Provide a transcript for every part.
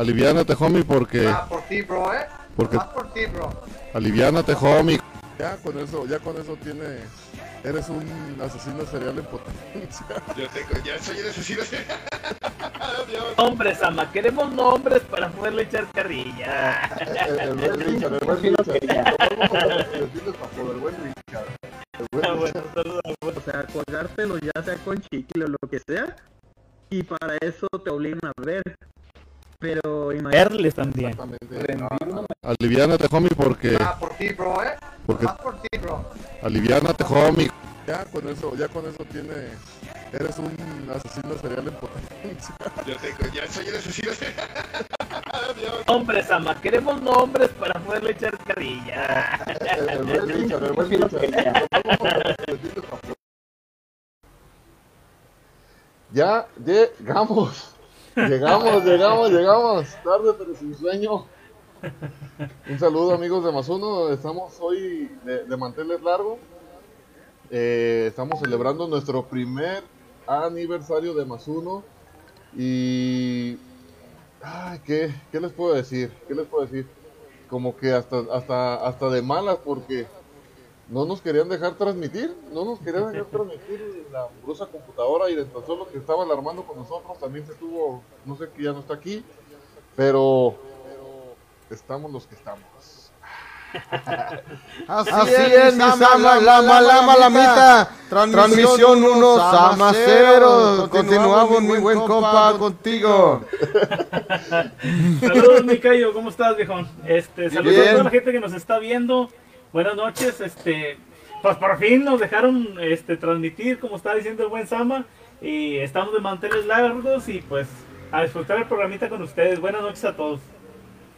Aliviánate, homie, porque. Ah, por ti, bro, eh. Porque- Más por ti, bro. Aliviánate, homie. Ya con eso, ya con eso tiene. Eres un asesino serial en potencia. Yo tengo, ya soy el asesino. Nombres, ama, queremos nombres para poderle echar carrilla. El, el buen Richard, el buen Richard. El buen Richard. El buen Ah, Richard. saludos. O sea, colgártelo ya sea con chicle o lo que sea. Y para eso te obligan a ver. Pero imagínate. Verles también. Exactamente. Aliviánate, homie, porque. Ah, por ti, bro, eh. Porque- Más por ti, bro. Aliviánate, homie. Ya con eso, ya con eso tiene. Eres un asesino serial en potencia. Yo tengo, ya soy el asesino. Nombres, ama, queremos nombres para poderle echar carrilla. Ya llegamos. Llegamos, llegamos, llegamos. Tarde pero sin sueño. Un saludo amigos de Masuno. Estamos hoy de, de manteles largos. Eh, estamos celebrando nuestro primer aniversario de Masuno. Y... Ay, ¿qué, ¿qué les puedo decir? ¿Qué les puedo decir? Como que hasta, hasta, hasta de malas porque no nos querían dejar transmitir, no nos querían dejar transmitir la brusa computadora y de tan solo que estaba alarmando con nosotros también se tuvo, no sé que ya no está aquí, pero estamos los que estamos. Así, es, mi Sama, lama, lama, lamita. Transmisión 1, Sama 0. Continuamos, mi buen compa, contigo. Saludos, Micayo, ¿cómo estás, viejón? Este, saludos Bien. a toda la gente que nos está viendo. Buenas noches, este, pues por fin nos dejaron este transmitir, como está diciendo el buen Sama, y estamos de manteles largos y pues a disfrutar el programita con ustedes. Buenas noches a todos.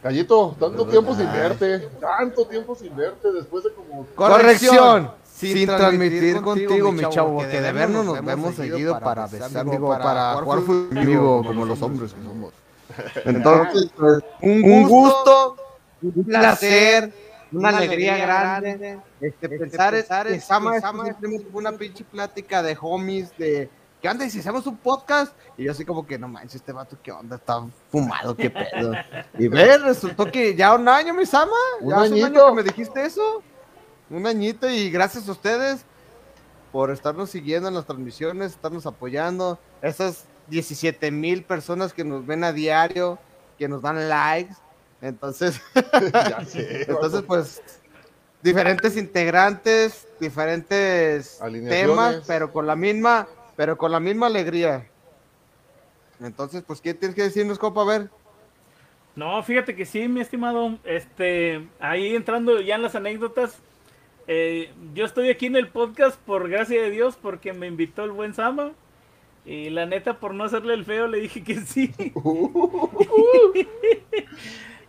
Gallito, tanto tiempo sin verte, tanto tiempo sin verte después de como... Corrección. Sin transmitir contigo, mi chavo, porque de vernos nos vemos seguido para besar, digo, para jugar vivo, como los hombres que somos. Entonces, pues, un gusto, un placer, una alegría grande. Este, pensar es que Sama es simplemente una pinche plática de homies, de ¿qué onda? Y si hacemos un podcast, y yo así como que no manches, este vato, ¿qué onda? Está fumado, qué pedo. Y ver, resultó que ya un año, mi Sama, Un ya hace un año que me dijiste eso. Un añito y gracias a ustedes por estarnos siguiendo en las transmisiones, estarnos apoyando. Esas 17 mil personas que nos ven a diario, que nos dan likes. Entonces, sé, entonces pues, diferentes integrantes, diferentes temas, pero con la misma, pero con la misma alegría. Entonces, pues, ¿qué tienes que decirnos, compa? A ver. No, fíjate que sí, mi estimado. Este, ahí entrando ya en las anécdotas. eh, yo estoy aquí en el podcast por gracia de Dios, porque me invitó el buen Sama. Y la neta, por no hacerle el feo, le dije que sí.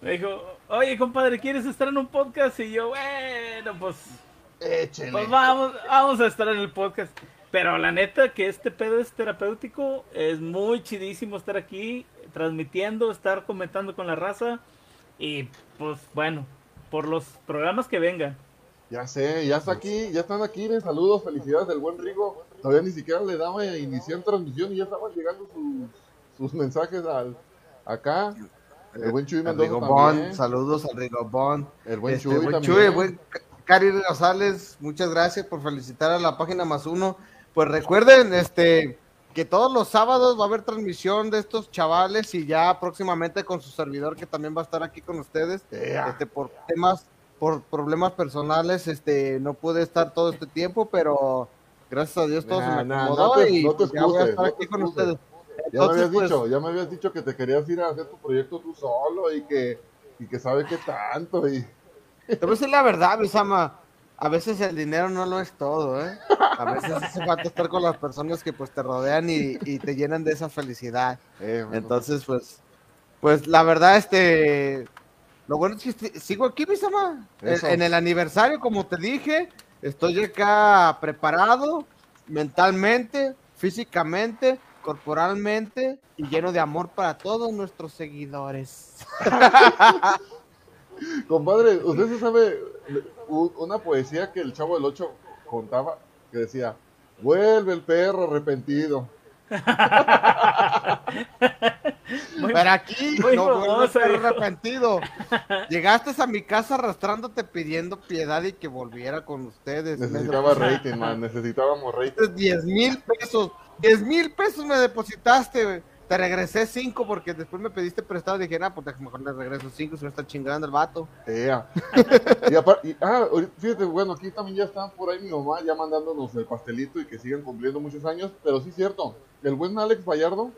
me dijo, oye, compadre, ¿quieres estar en un podcast? Y yo, bueno, pues, Échele. pues vamos, vamos a estar en el podcast. Pero la neta que este pedo es terapéutico, es muy chidísimo estar aquí, transmitiendo, estar comentando con la raza. Y pues bueno, por los programas que vengan. Ya sé, ya está aquí, ya están aquí, les saludos, felicidades del buen Rigo. Todavía ni siquiera le daba iniciar transmisión y ya estaban llegando sus, sus mensajes al, acá. El buen Chuy Mendoza también. saludos al Rigobón. El buen Este, Chuy buen también. Chuy, buen Ca- Cari Rosales, muchas gracias por felicitar a la página más uno. Pues recuerden, este, que todos los sábados va a haber transmisión de estos chavales y ya próximamente con su servidor que también va a estar aquí con ustedes. Este, por temas, por problemas personales, este, no pude estar todo este tiempo, pero gracias a Dios todo se Nah, me nah, no te- y no te ya voy a estar no aquí con ustedes. Ya me habías pues, dicho, ya me habías dicho que te querías ir a hacer tu proyecto tú solo y que, y que sabe qué tanto y Te voy a decir la verdad, Bisama. A veces el dinero no lo es todo, ¿eh? A veces hace falta estar con las personas que pues te rodean y, y te llenan de esa felicidad. eh, bueno, Entonces, pues, pues la verdad, este, lo bueno es que estoy- sigo aquí, Bisama. Eso. en el aniversario, como te dije, estoy acá preparado mentalmente, físicamente, corporalmente y lleno de amor para todos nuestros seguidores. Compadre, ¿usted se sabe una poesía que el Chavo del Ocho contaba? Que decía, vuelve el perro arrepentido. Muy- Pero aquí no baboso, estar hijo. arrepentido. Llegaste a mi casa arrastrándote pidiendo piedad y que volviera con ustedes. Necesitaba rating, man. Necesitábamos rating. 10 mil pesos. 10 mil pesos me depositaste, güey. Te regresé 5 porque después me pediste prestado y dije, ah, pues mejor le regreso 5 si me está chingando el vato. Ea. y aparte, ah, fíjate, bueno, aquí también ya están por ahí mi mamá ya mandándonos el pastelito y que sigan cumpliendo muchos años, pero sí es cierto, el buen Alex Vallardo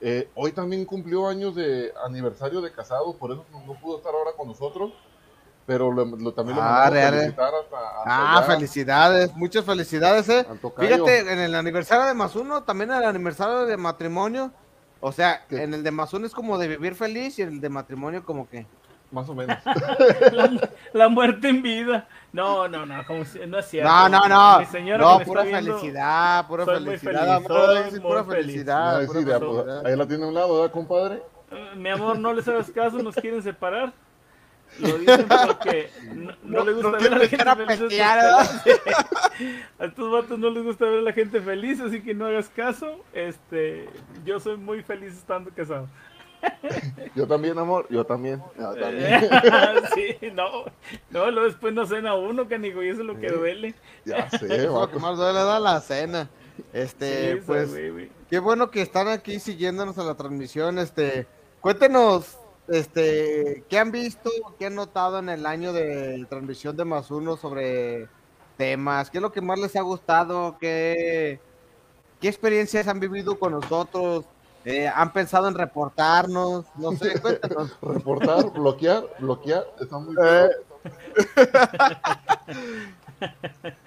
eh, hoy también cumplió años de aniversario de casado, por eso no, no pudo estar ahora con nosotros, pero lo, lo- también lo Ah, mandamos real, felicitar Ah, felicidades, muchas felicidades, eh. Fíjate, en el aniversario de más uno, también en el aniversario de matrimonio. O sea, ¿Qué? en el de más uno es como de vivir feliz y en el de matrimonio como que. más o menos. la, la muerte en vida. No, no, no, como si- no es cierto. No, no, no. Mi señora No, pura felicidad, pura felicidad. feliz, amor, soy sí, muy pura feliz. felicidad. Ay, pura sí, ya, felicidad. pues, ahí la tiene a un lado, ¿verdad, compadre? Eh, Mi amor, no les hagas caso, nos quieren separar. Lo dicen porque no, no No- le gusta no ver a la gente feliz. a estos pelados. A estos vatos no les gusta ver a la gente feliz, así que no hagas caso. Este, yo soy muy feliz estando casado. Yo también, amor, yo también. yo también. sí, no, no, luego después no cena uno, canigo, y eso es lo que duele. ya sé, es lo que más duele da la cena. Este, Sí, pues, qué bueno que están aquí siguiéndonos a la transmisión. Este, cuéntenos, este, qué han visto, qué han notado en el año de transmisión de más uno sobre temas, qué es lo que más les ha gustado, qué, qué experiencias han vivido con nosotros, Eh, han pensado en reportarnos, no sé, cuéntenos. Reportar, bloquear, bloquear, está muy Eh.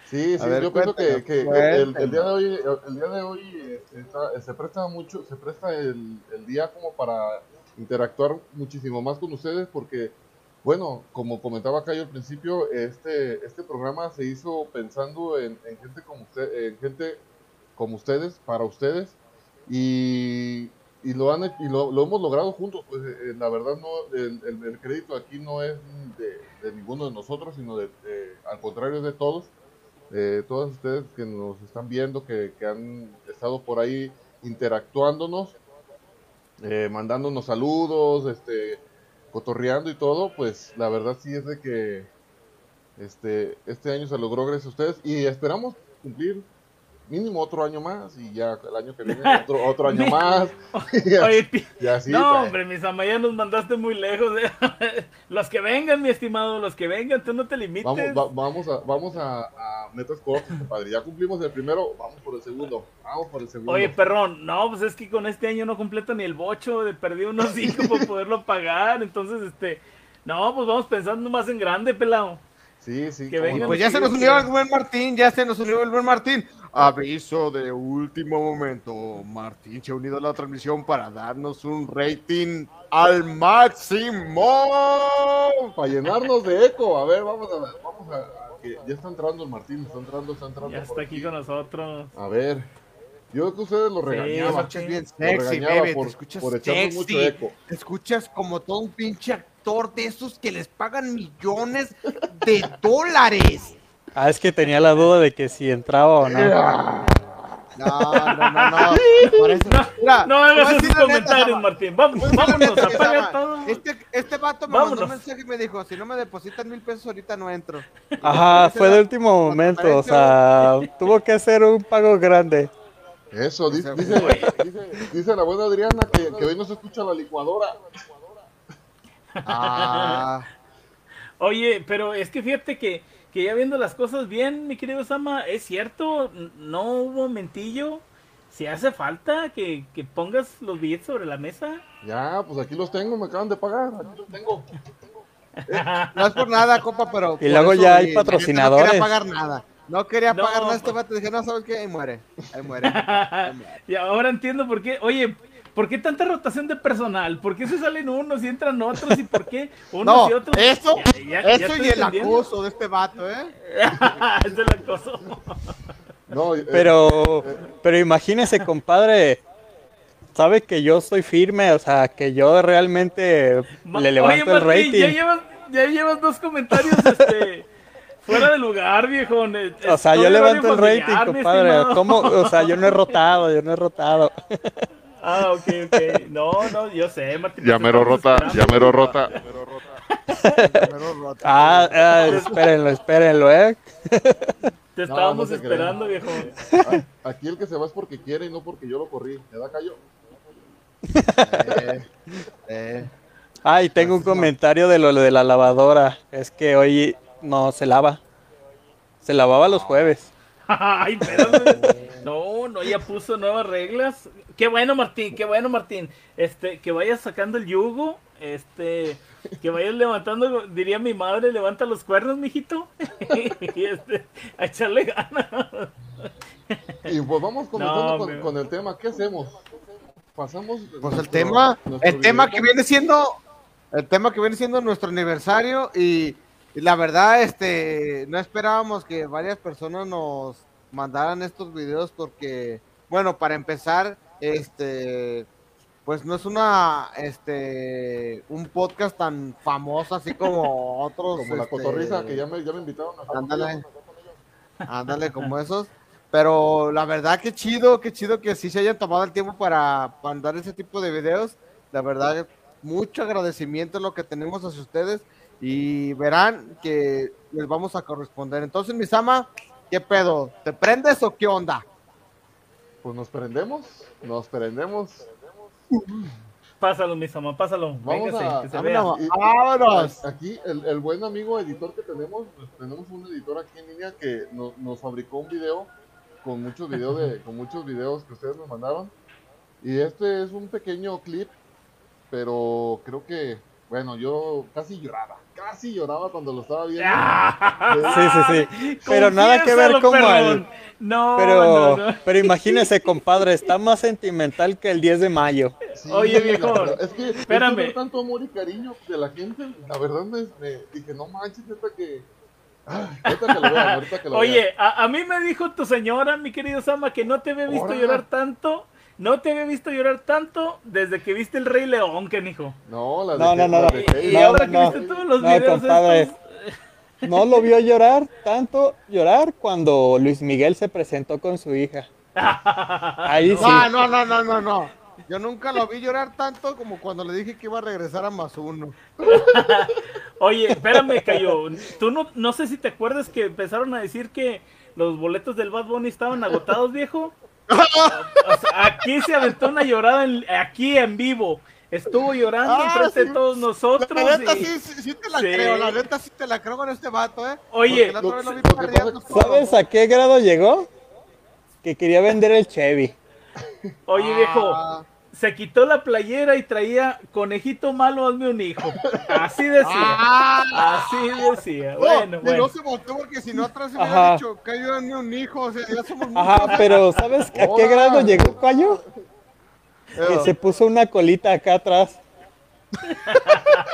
Sí, sí, ver, yo pienso que, cuéntanos, que el, el cuéntanos. día de hoy, el día de hoy eh, está- se presta mucho, se presta el, el día como para interactuar muchísimo más con ustedes porque, bueno, como comentaba acá yo al principio, este, este programa se hizo pensando en, en gente como usted, en gente como ustedes, para ustedes, y, y lo han y lo, lo hemos logrado juntos, pues eh, la verdad no, el, el- crédito aquí no es de, ninguno de nosotros, sino de, al contrario de todos, eh, todos ustedes que nos están viendo, que, que han estado por ahí interactuándonos, eh, mandándonos saludos, este, cotorreando y todo, pues la verdad sí es de que este, este año se logró gracias a ustedes y esperamos cumplir mínimo otro año más y ya el año que viene otro, otro año más. y así- Oye, y así, no, pues. hombre, mis ya nos mandaste muy lejos. eh. los que vengan, mi estimado, los que vengan, tú no te limites. Vamos, va- vamos a, vamos a, a metas cortas, compadre. Ya cumplimos el primero, vamos por el segundo. Vamos por el segundo. Oye, perrón, no, pues es que con este año no completo ni el bocho, de perdí unos cinco para poderlo pagar, entonces, este, no, pues vamos pensando más en grande, pelado. sí, sí. que vengan. Pues ya se nos unió sí. el buen Martín, ya se nos unió el buen Martín. Aviso de último momento. Martín se ha unido a la transmisión para darnos un rating al máximo. Para llenarnos de eco. A ver, vamos a ver. Vamos a, ya está entrando el Martín. Está entrando, está entrando. Ya está aquí con nosotros. A ver. Yo creo que ustedes lo Sí, regañaban. Martín. bien Lo sexy, regañaba baby. por- te escuchas por echarnos sexy. mucho eco. Te escuchas como todo un pinche actor de esos que les pagan millones de dólares. Ah, es que tenía la duda de que si entraba o no. No, no, no, no. Por eso, mira, No hagas esos neta, comentarios, Sama. Martín. Vamos, vámonos, neta, apaga todo. Este, este vato me mandó Vámonos. un mensaje y me dijo, si no me depositan mil pesos ahorita no entro. Ajá, fue de último momento, o sea, tuvo que hacer un pago grande. Eso, dice, dice, dice la buena Adriana que, que hoy no se escucha la licuadora. Ah, Oye, pero es que fíjate que, que ya viendo las cosas bien, mi querido Sama, es cierto, no hubo mentillo. Si hace falta que, que pongas los billetes sobre la mesa. Ya, pues aquí los tengo, me acaban de pagar. Aquí los tengo. no es por nada, compa, pero. Y luego eso, ya hay patrocinadores. No quería pagar nada. No quería No, pagar nada este pues- vato. Dije, no, ¿sabes qué? Ahí muere. Ahí muere. Ahí muere. y ahora entiendo por qué. Oye, ¿por qué tanta rotación de personal? ¿Por qué se salen unos y entran otros? ¿Y por qué unos No, y otros? eso, Ya- ya- ya eso estoy y el acoso de este vato, ¿eh? es el acoso. No, eh, Pero, pero imagínese, compadre, sabe que yo soy firme, o sea, que yo realmente le Oye, levanto el Martín, Ya rating. llevas, ya llevas dos comentarios este, fuera de lugar, viejo. O sea, yo levanto el rating, compadre. ¿Cómo? O sea, yo no he rotado, yo no he rotado. Ah, ok, ok. No, no, yo sé, Martín. Ya mero rota, esperando. ya mero rota. Ah, ah, espérenlo, espérenlo, ¿eh? Te estábamos no te esperando, viejo. Aquí el que se va es porque quiere y no porque yo lo corrí. ¿Me da callo? Eh, eh. Ah, y tengo un comentario de lo de la lavadora. Es que hoy no se lava. Se lavaba los jueves. Ay, espérame. No, no, ya puso nuevas reglas. Qué bueno, Martín, qué bueno, Martín. Este, que vayas sacando el yugo, este, que vayas levantando, diría mi madre, levanta los cuernos, mijito. y este, a echarle ganas. Y pues vamos comenzando No, con, el tema. ¿Qué hacemos? Pasamos. Pues el tema, el tema video. que viene siendo, el tema que viene siendo nuestro aniversario y, y la verdad, este, no esperábamos que varias personas nos mandaran estos videos porque, bueno, para empezar, este, pues no es una, este, un podcast tan famoso así como otros, Como la este, cotorriza que ya me, ya me invitaron a Ándale. Ándale, como esos. Pero la verdad que chido, qué chido que sí se hayan tomado el tiempo para mandar ese tipo de videos. La verdad, mucho agradecimiento lo que tenemos hacia ustedes y verán que les vamos a corresponder. Entonces, Misama, ¿qué pedo? ¿Te prendes o qué onda? Pues nos prendemos, nos prendemos. Pásalo, mi sama, pásalo. Vamos Véngase, a- que se vea. Vámonos. Aquí el, el buen amigo editor que tenemos, pues, tenemos un editor aquí en línea que no- nos fabricó un video con muchos videos de, con muchos videos que ustedes nos mandaron. Y este es un pequeño clip, pero creo que, bueno, yo casi lloraba, casi lloraba cuando lo estaba viendo. Sí, sí, sí. Pero nada que ver perrón. el... No, Pero, no, no. pero imagínese, compadre, está más sentimental que el 10 de mayo. Sí, Oye, viejo, es que es que espérame. tanto amor y cariño de la gente, la verdad me, me dije, no manches, neta que... Ay, ahorita que lo vean, ahorita que lo vean. Oye, a, a mí me dijo tu señora, mi querido Sama, que no te había visto llorar tanto. No te había visto llorar tanto desde que viste el Rey León, que dijo. No, la No, de no, no, la no. Y, Heidi. y No, ahora que no. viste todos los No, videos estos, No lo vio llorar tanto llorar cuando Luis Miguel se presentó con su hija. Ahí sí. No, no, no, no, no, no. Yo nunca lo vi llorar tanto como cuando le dije que iba a regresar a más uno. Oye, espérame, Cayo. Tú no, no sé si te acuerdas que empezaron a decir que los boletos del Bad Bunny estaban agotados, viejo. O sea, aquí se aventó una llorada en- aquí en vivo. Estuvo llorando Ah, enfrente sí. de todos nosotros. La neta y- sí, sí, sí te la Sí. creo, la neta sí te la creo con este vato, eh. Oye, lo- lo lo pasa-. ¿Sabes a qué grado llegó? Que quería vender el Chevy. Oye, viejo, Ah, se quitó la playera y traía conejito malo, hazme un hijo. Así decía. ah, Así decía. no, Bueno, y bueno. no se volteó porque si no atrás se hubiera dicho que yo ni un hijo, o sea, ya somos muchos. Ajá, pero ¿sabes a qué grado llegó Cayo? Que se puso una colita acá atrás.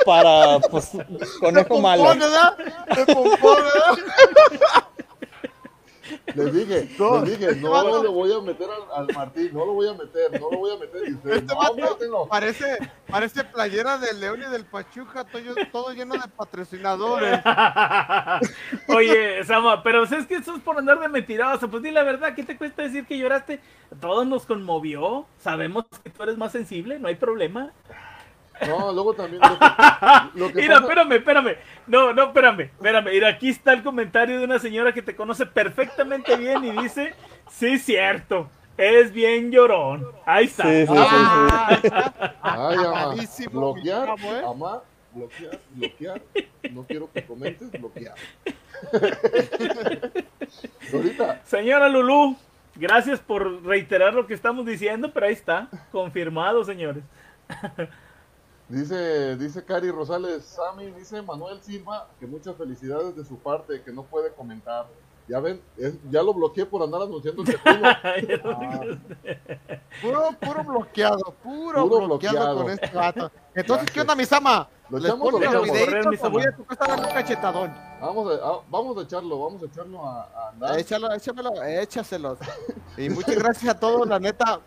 Para, pues, conejo malo. ¿verdad? ¿verdad? Les dije, No, les dije, este no vato- le voy a meter al, al Martín, no lo voy a meter, no lo voy a meter. Y ustedes, Este vato parece, parece playera del León y del Pachuca, todo, todo lleno de patrocinadores. Oye, Sama, pero ¿sabes que eso es por andar de mentiroso? Pues di la verdad, ¿qué te cuesta decir que lloraste? Todo nos conmovió. Sabemos que tú eres más sensible, no hay problema. No, luego también. Lo que, lo que Mira, pasa- espérame, espérame. No, no, espérame, espérame. Mira, aquí está el comentario de una señora que te conoce perfectamente bien y dice, sí, cierto, es bien llorón. Ahí está. Sí, sí, sí, Ah, Ay, ama, bloquear, ¿eh? ama, bloquear, bloquear. No quiero que comentes, bloquear. Ahorita, Señora Lulú, gracias por reiterar lo que estamos diciendo, pero ahí está, confirmado, señores. dice, dice Cari Rosales, Sammy, dice Manuel Silva, que muchas felicidades de su parte, que no puede comentar. Ya ven, es- ya lo bloqueé por andar anunciando el tequilo. Puro, puro bloqueado, puro, Puro bloqueado, bloqueado. con este vato. Entonces, ¿qué onda, mi Sama? ¿Lo ¿Les echamos los echamos? Correr, mi videitos o Sama. voy a tu casa a darle un cachetadón? Vamos a, ah, vamos a echarlo, vamos a echarlo a, a andar. Échalo, échamelo, échaselos. Y muchas gracias a todos, la neta.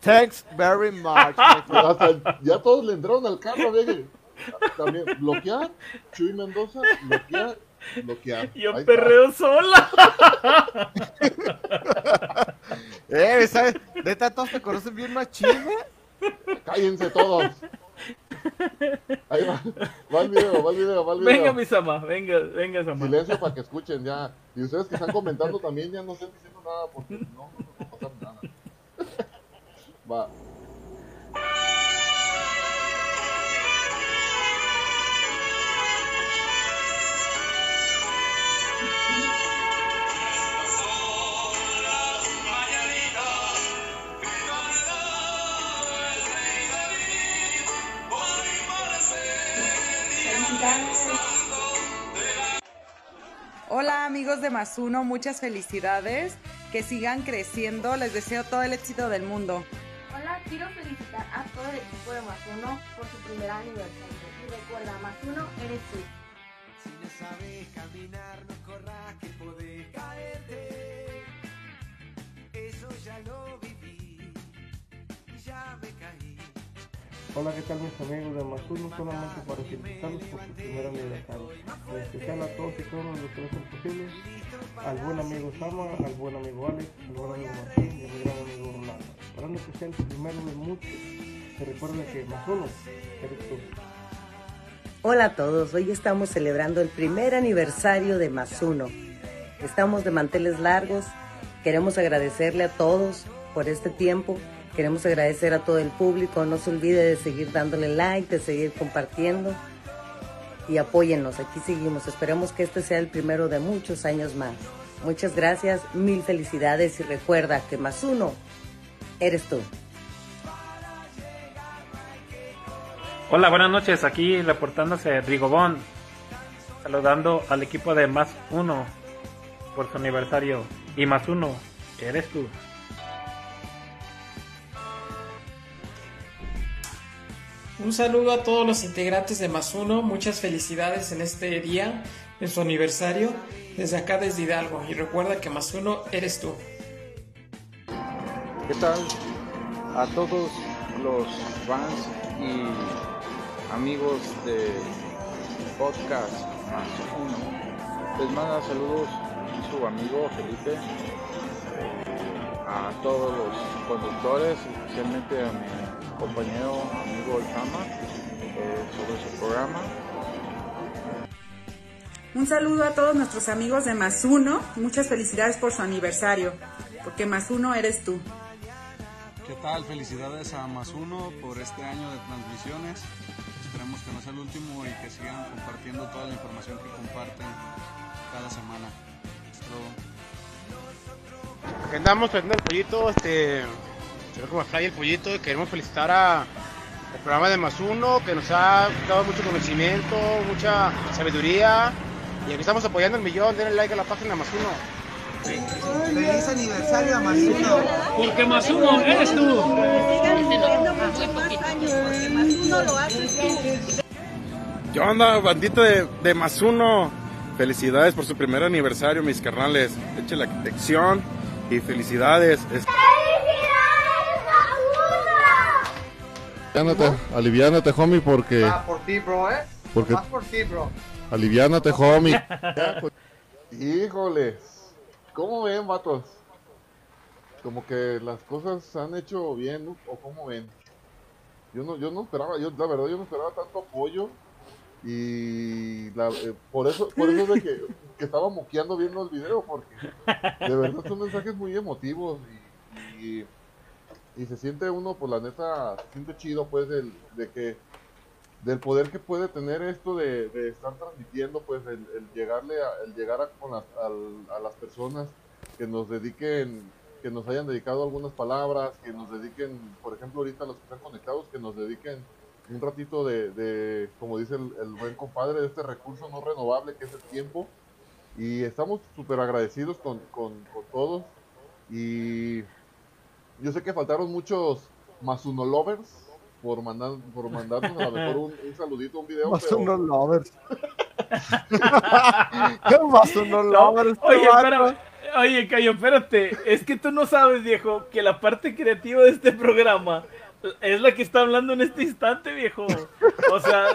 Thanks very much. Hasta ya todos le entraron al carro, vegue. También bloquear, Chuy Mendoza, bloquear, bloquear. Yo Ahí está. perreo sola. Eh, ¿sabes? Neta, todos te conocen bien machín, ¿eh? Cállense todos. Ahí va, va el video, va el video, va el video. Venga, mi Sama, venga, venga, Sama. Silencio para que escuchen ya. Y ustedes que están comentando también ya no estén diciendo nada porque no, no va a pasar nada. Hola amigos de Más Uno, muchas felicidades, que sigan creciendo, les deseo todo el éxito del mundo. Quiero felicitar a todo el equipo de Más Uno por su primer aniversario. Y recuerda, Más Uno eres tú. Si no sabes caminar, no corras que Hola, ¿qué tal mis amigos de Masuno? Solamente para felicitarlos por su primer aniversario. En especial a todos y todos los que lo hacen posible. Al buen amigo Sama, al buen amigo Alex, al buen amigo Martín y a mi gran amigo Rolando. Esperando que sea primero de muchos. Que recuerden que Masuno eres tú. Hola a todos, hoy estamos celebrando el primer aniversario de Más Uno. Estamos de manteles largos, queremos agradecerle a todos por este tiempo, queremos agradecer a todo el público, no se olvide de seguir dándole like, de seguir compartiendo y apóyennos, aquí seguimos, esperemos que este sea el primero de muchos años más. Muchas gracias, mil felicidades y recuerda que Más Uno eres tú. Hola, buenas noches. Aquí reportándose Rigobón, saludando al equipo de Más Uno por su aniversario. Y Más Uno, eres tú. Un saludo a todos los integrantes de Más Uno. Muchas felicidades en este día, en su aniversario, desde acá desde Hidalgo. Y recuerda que Más Uno eres tú. ¿Qué tal a todos los fans y amigos de podcast más uno? Les manda saludos su amigo Felipe, a todos los conductores, especialmente a mi compañero amigo El Sama, eh, sobre su programa. Un saludo a todos nuestros amigos de Más Uno, muchas felicidades por su aniversario, porque Más Uno eres tú. ¿Qué tal? Felicidades a Más Uno por este año de transmisiones. Esperemos que no sea el último y que sigan compartiendo toda la información que comparten cada semana. Hasta luego. El pollito, este, se ve como fly el pollito y queremos felicitar a el programa de Más Uno que nos ha dado mucho conocimiento, mucha sabiduría y aquí estamos apoyando el millón, denle like a la página Más Uno. Feliz aniversario a Masuno. Porque Más Uno eres tú. Más. ¿Qué onda, bandita de, de más uno? Felicidades por su primer aniversario, mis carnales. Eche la detección y felicidades. Aliviánate, aliviánate, homie, porque. Ah, por ti, bro, ¿eh? Porque- Más por ti, bro. Aliviánate, homie. Híjoles. ¿Cómo ven, vatos? Como que las cosas se han hecho bien. ¿O cómo ven? Yo no, yo no esperaba, yo, la verdad, yo no esperaba tanto apoyo. Y la- eh, por eso, por eso es de que, que estaba moqueando viendo el video, porque de verdad son mensajes muy emotivos y, y, y se siente uno, pues la neta, se siente chido, pues, del, de que del poder que puede tener esto de, estar transmitiendo, pues el, llegarle el llegar a, con las, a las personas que nos dediquen, que nos hayan dedicado algunas palabras, que nos dediquen, por ejemplo, ahorita los que están conectados, que nos dediquen un ratito de, de como dice el, el buen compadre, de este recurso no renovable que es el tiempo. Y estamos súper agradecidos con, con, con todos. Y yo sé que faltaron muchos Masuno lovers por, mandar, por mandarnos a lo mejor un, un saludito, un video. Más pero- lovers. Más unos No, lovers. oye, espérame. Oye, Cayo, espérate. Es que tú no sabes, viejo, que la parte creativa de este programa es la que está hablando en este instante, viejo. O sea,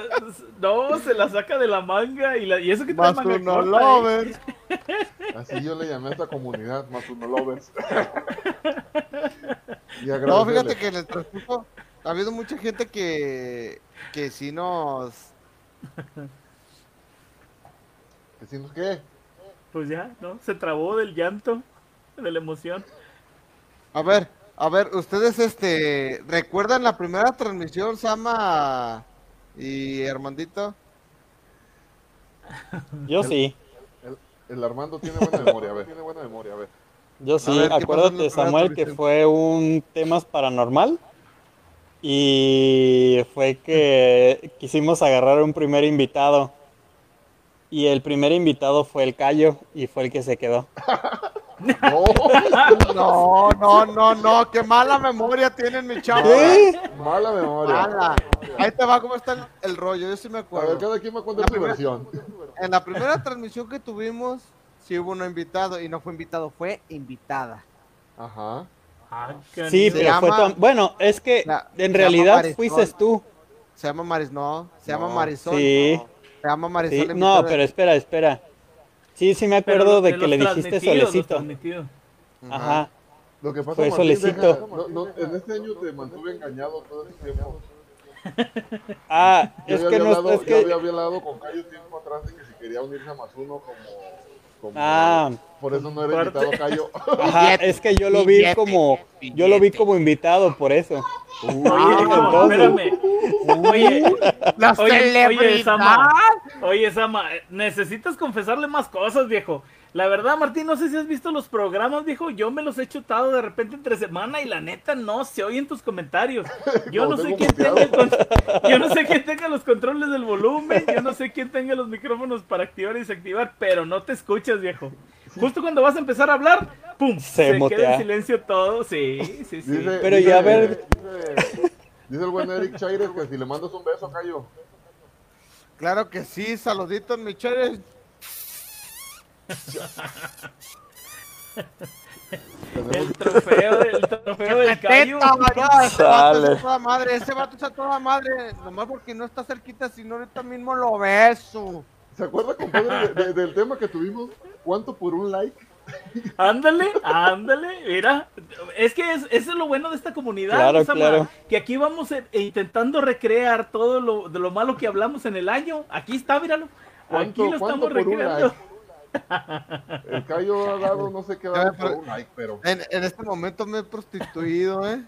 no, se la saca de la manga y, la, y eso que trae Más manga unos corta, ¿eh? lovers. Así yo le llamé a esta comunidad, Masuno lovers. y No, fíjate que en el transcurso, ha habido mucha gente que, que sí nos... ¿Que si nos qué? Pues ya, ¿no? Se trabó del llanto, de la emoción. A ver, a ver, ustedes este, ¿recuerdan la primera transmisión, Sama y Armandito? Yo sí. El, el Armando tiene buena memoria, a ver. Tiene buena memoria, a ver. Yo sí, ver, ¿qué pasó en la acuérdate, Samuel, que fue un temas paranormal. Y fue que quisimos agarrar un primer invitado. Y el primer invitado fue el Cayo y fue el que se quedó. No, no, no, no, qué mala memoria tienen mi chavo. ¿Sí? Mala memoria. Mala. Ahí te va cómo está el, el rollo, yo sí me A acuerdo. ver, cada quien me cuenta su versión. En la primera transmisión que tuvimos, sí hubo un invitado, y no fue invitado, fue invitada. Ajá. Ah, Sí, Se pero fue tu- Bueno, es que La- en realidad Marisol. fuiste tú. Se llama Maris, no, se llama No. Marisol. Sí. Se llama Marisol. Sí, no, pero espera, espera. Sí, sí me acuerdo los- de que le dijiste solecito. Ajá. Lo que pasa, Fue Martín, solecito. deja- no, no, en este año te mantuve engañado todo ese tiempo. Ah, Yo es que había no hablado, es yo había que hablado con Cayo tiempo atrás de que si quería unirse a Masuno como, como Ah. por eso no era invitado Cayo. Ajá, es que yo lo vi como yo lo vi como invitado por eso. Oye, entonces- espérame. Oye, La oye, oye. Sama. Oye, Sama, necesitas confesarle más cosas, viejo. La verdad, Martín, no sé si has visto los programas, viejo. Yo me los he chutado de repente entre semana y la neta no se oyen tus comentarios. Yo no sé quién tenga el con- yo no sé quién tenga los controles del volumen, yo no sé quién tenga los micrófonos para activar y desactivar, pero no te escuchas, viejo. Justo cuando vas a empezar a hablar, pum, Se se, queda en silencio todo. Sí, sí, sí. Dice- Pero dice- ya a ver. Dice, dice el buen Eric Chaires que si le mandas un beso a Cayo. Claro que sí, saluditos, mi chévere. El trofeo, el trofeo del es Sale. a toda madre, ese vato es a toda madre. Nomás porque no está cerquita, sino ahorita mismo lo beso. ¿Se acuerda, compadre, de- de- del tema que tuvimos? ¿Cuánto por un like? Ándale, ándale, mira. Es que es, eso es lo bueno de esta comunidad, Claro, claro. que aquí vamos eh, intentando recrear todo lo, de lo malo que hablamos en el año. Aquí está, míralo. ¿Cuánto, Aquí lo estamos recreando. El Cayo ha dado no sé qué dado por pero- un like, pero... En, en este momento me he prostituido, ¿eh?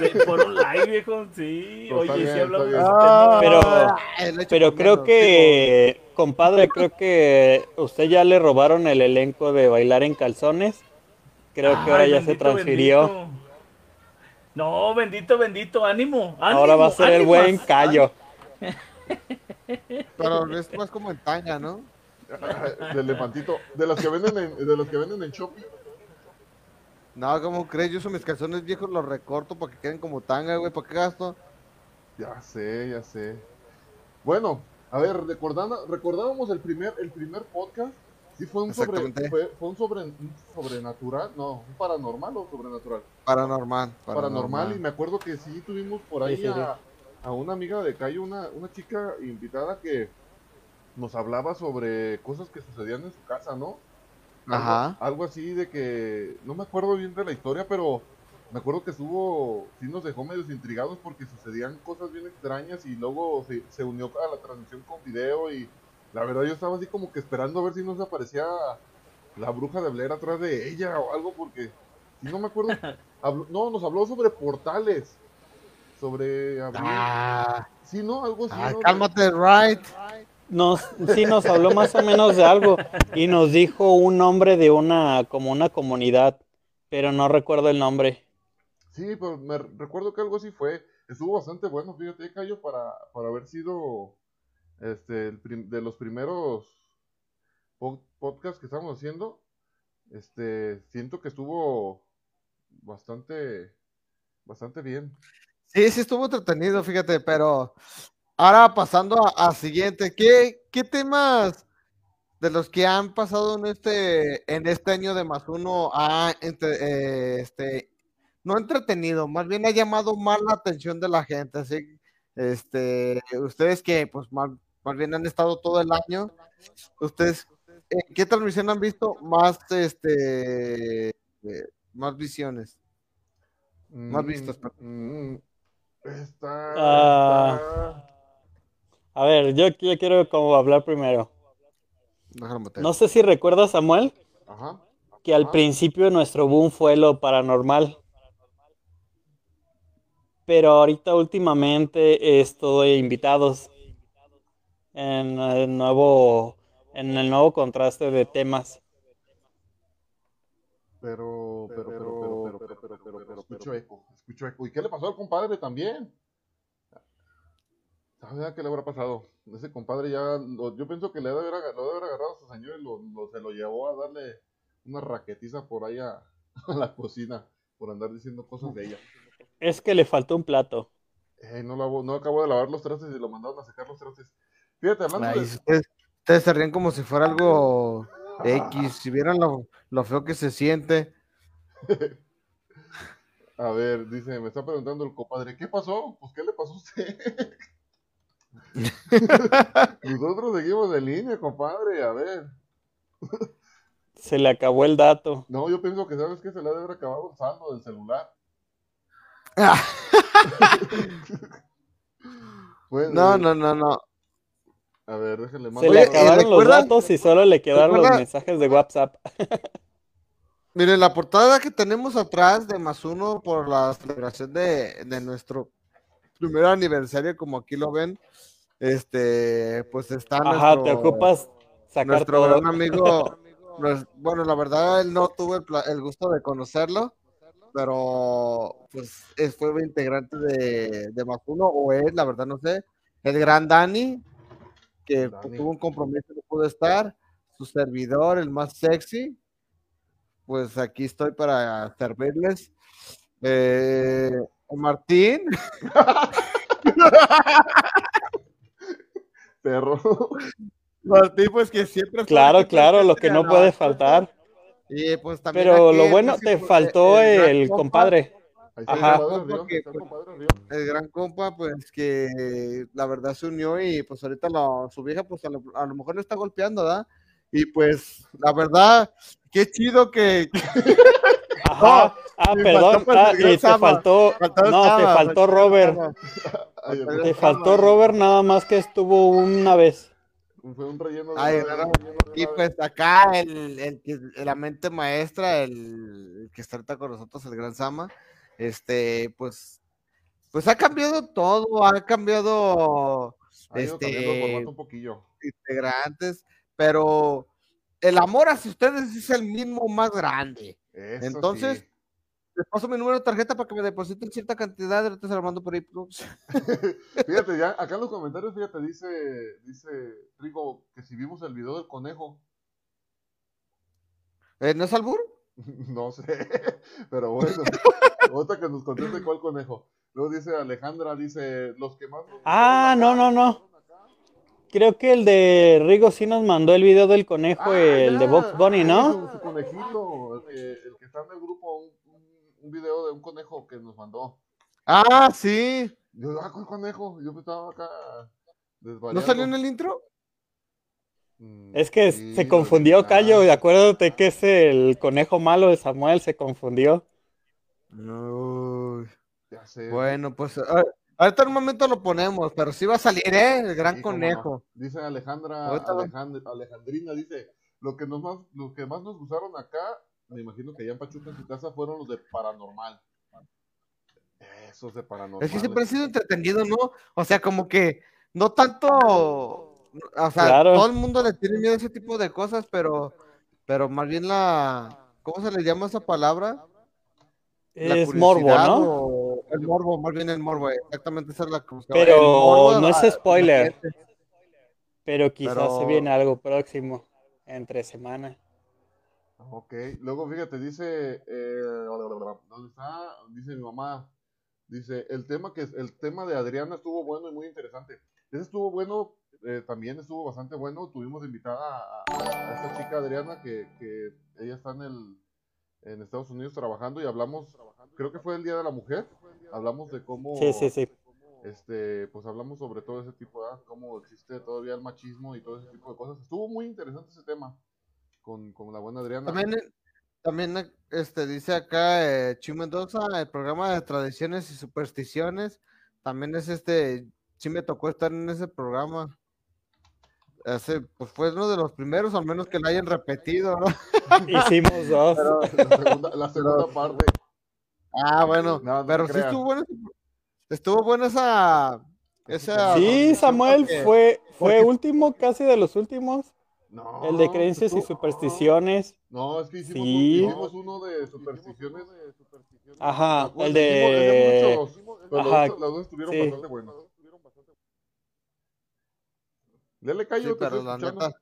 De- por un like, viejo, sí. Pues Oye, bien, sí hablamos de ese Ah, tema. Pero- Pero creo que, compadre, creo que usted ya le robaron el elenco de bailar en calzones. Creo que ahora ya se transfirió. bendito. No, bendito, bendito, ánimo. Ahora va a ánimo, ser el buen callo. digo. Pero es más como en tanga, ¿no? De elefantito. De las que venden en, de las que venden en Shopee. No, ¿cómo crees? Yo uso mis calzones viejos, los recorto para que queden como tanga, güey. ¿Para qué gasto? Ya sé, ya sé. Bueno, a ver, recordando, recordábamos el primer, el primer podcast. Sí fue un sobre, fue, fue un sobre, un sobrenatural, no, un paranormal o sobrenatural. Paranormal. Paranormal, y me acuerdo que sí tuvimos por ahí Sí, sí, sí. a, a una amiga de Cayo, una, una chica invitada que nos hablaba sobre cosas que sucedían en su casa, ¿no? Algo- Ajá. Algo así de que, no me acuerdo bien de la historia, pero me acuerdo que estuvo, sí nos dejó medios intrigados porque sucedían cosas bien extrañas y luego se, se unió a la transmisión con video y la verdad yo estaba así como que esperando a ver si nos aparecía la bruja de Blair atrás de ella o algo porque, si no me acuerdo, habló- no, nos habló sobre portales, sobre abrir, Ah, sí, no, algo así, ah, ¿no? cálmate, right. Nos, sí nos habló más o menos de algo y nos dijo un nombre de una como una comunidad, pero no recuerdo el nombre. Sí, pues me re- recuerdo que algo así fue. Estuvo bastante bueno, fíjate, Cayo, para, para haber sido este el prim- de los primeros po- podcasts que estamos haciendo. Este, siento que estuvo bastante bastante bien. Sí, sí estuvo entretenido, fíjate, pero ahora pasando a, a siguiente, ¿qué, qué temas de los que han pasado en este, en este año de más uno ha entre- eh, este, no entretenido, más bien ha llamado más la atención de la gente, así, este, ustedes que pues más, más bien han estado todo el año, ustedes, ¿en qué transmisión han visto más, este, eh, más visiones? Más Mm, vistas, perdón. mm, Está, Ah, está- a ver, yo, yo quiero como hablar primero. No sé si recuerdas, Samuel, Ajá. que al principio nuestro boom fue lo paranormal. Pero ahorita últimamente es todo de invitados. En el nuevo, en el nuevo contraste de temas. Pero, pero, pero, pero, pero, pero, pero, pero, escucho eco, escucho eco. ¿Y qué le pasó al compadre también? ¿Sabe qué le habrá pasado? Ese compadre ya, lo- yo pienso que le debe haber, lo debe haber agarrado a su señor y lo, lo- se lo llevó a darle una raquetiza por ahí a, a la cocina por andar diciendo cosas de ella. Es que le faltó un plato. Eh, no, lavo- no acabo de lavar los trastes y lo mandaron a sacar los trastes. Fíjate, hablando Ay, de... ustedes, ustedes se ríen como si fuera algo X. Si vieran lo, lo feo que se siente. A ver, dice, me está preguntando el compadre, ¿qué pasó? Pues, ¿qué le pasó a usted? Nosotros seguimos en línea, compadre, a ver. Se le acabó el dato. No, yo pienso que, ¿sabes qué? Se le ha de haber acabado el saldo del celular. Bueno, No, no, no, no. A ver, déjenle Se mando. le ¿y acabaron los datos y solo le quedaron los mensajes de WhatsApp. Miren, la portada que tenemos atrás de más uno por la celebración de, de nuestro primer aniversario, como aquí lo ven, este, pues está Ajá, te nuestro- ocupas sacar nuestro todo. gran amigo, bueno, la verdad, él no tuve el, el gusto de conocerlo, pero pues es, fue integrante de, de más uno, o es, la verdad no sé, el gran Dani, que Dani. tuvo un compromiso que pudo estar, su servidor, el más sexy, pues aquí estoy para servirles. Eh, Martín, Perro. Martín, pues que siempre Claro, claro, lo que no la- puede faltar. Y pues también Pero aquí lo bueno, te faltó el compadre. Ajá. pues, el gran compa, pues que la verdad se unió y pues ahorita la- su vieja, pues a lo, a lo mejor le está golpeando, ¿verdad? Y pues la verdad, qué chido que... Ajá. Ah, me perdón. faltó, pues, Ah, y te Sama. faltó. No, te Sama, faltó Robert. Ay, Te Sama. faltó Robert nada más que estuvo una vez. Fue un relleno de Ay, una- Y una- pues acá el, el que- la mente maestra, el, el que está ahorita con nosotros, el gran Sama, este, pues, pues ha cambiado todo, ha cambiado ha este, formato un poquillo. integrantes, pero el amor hacia ustedes es el mismo más grande. Eso Entonces, sí. Les paso mi número de tarjeta para que me depositen cierta cantidad, ahorita se la mando por ahí. pues. Fíjate, ya acá en los comentarios, fíjate, dice, dice Rigo que si vimos el video del conejo. Eh, ¿No es albur? No sé, pero bueno. Otra que nos conteste cuál conejo. Luego dice Alejandra, dice, los que más nos Ah, no, no, no. Creo que el de Rigo sí nos mandó el video del conejo, Ah, el de Box Bunny, ah, ¿no? Su, su conejito, el que, el que está en el grupo, un, un- video de un conejo que nos mandó. Ah, sí. Yo, ah, ¿cuál conejo? Yo estaba acá ¿No desvariando. salió en el intro? Mm, Es que sí, se confundió ¿verdad? Cayo, y acuérdate que es el conejo malo de Samuel, se confundió. Uy. Ya sé. Bueno, pues a- ahorita en un momento lo ponemos, pero sí va a salir, ¿eh? El gran Sí, no. conejo. Dice Alejandra, Ahorita va- Alejand- Alejandrina, dice, lo que, nos más, lo que más nos gustaron acá, me imagino que allá en Pachuca en su casa fueron los de Paranormal. Esos de Paranormal. Es que siempre ha sido entretenido, ¿no? O sea, como que no tanto, o sea, Claro. todo el mundo le tiene miedo a ese tipo de cosas, pero, pero más bien la, ¿cómo se le llama esa palabra? La Es morbo, ¿no? o el morbo, más bien el morbo, exactamente esa es la que Pero morbo no es spoiler. Pero quizás Pero- se viene algo próximo, entre semana. Ok, luego fíjate, dice, eh, ¿dónde está? Dice mi mamá, dice, el tema que el tema de Adriana estuvo bueno y muy interesante. Ese estuvo bueno, eh, también estuvo bastante bueno. Tuvimos invitada a, esta chica Adriana que, que ella está en el en Estados Unidos trabajando y hablamos, creo que fue el Día de la Mujer, hablamos de cómo Sí, sí, sí. este, pues hablamos sobre todo ese tipo de, cómo existe todavía el machismo y todo ese tipo de cosas. Estuvo muy interesante ese tema con, con la buena Adriana. También, eh, también eh, este, dice acá eh, Chu Mendoza, el programa de tradiciones y supersticiones también es este, sí me tocó estar en ese programa. Hace, pues fue uno de los primeros, al menos que lo hayan repetido, ¿no? Hicimos dos. Pero- La segunda, la segunda parte. Ah, bueno, No, no pero sí estuvo bueno, estuvo buena esa, esa Sí, Samuel porque- fue, fue porque- último, casi de los últimos. No, El de creencias y supersticiones. No, es que hicimos, Sí. un, hicimos uno de supersticiones. Ajá, Bueno, el de... hicimos- hicimos muchos, pero Ajá, dos- los dos estuvieron sí. bastante buenos. Lele Cayo, Sí, te pero la neta.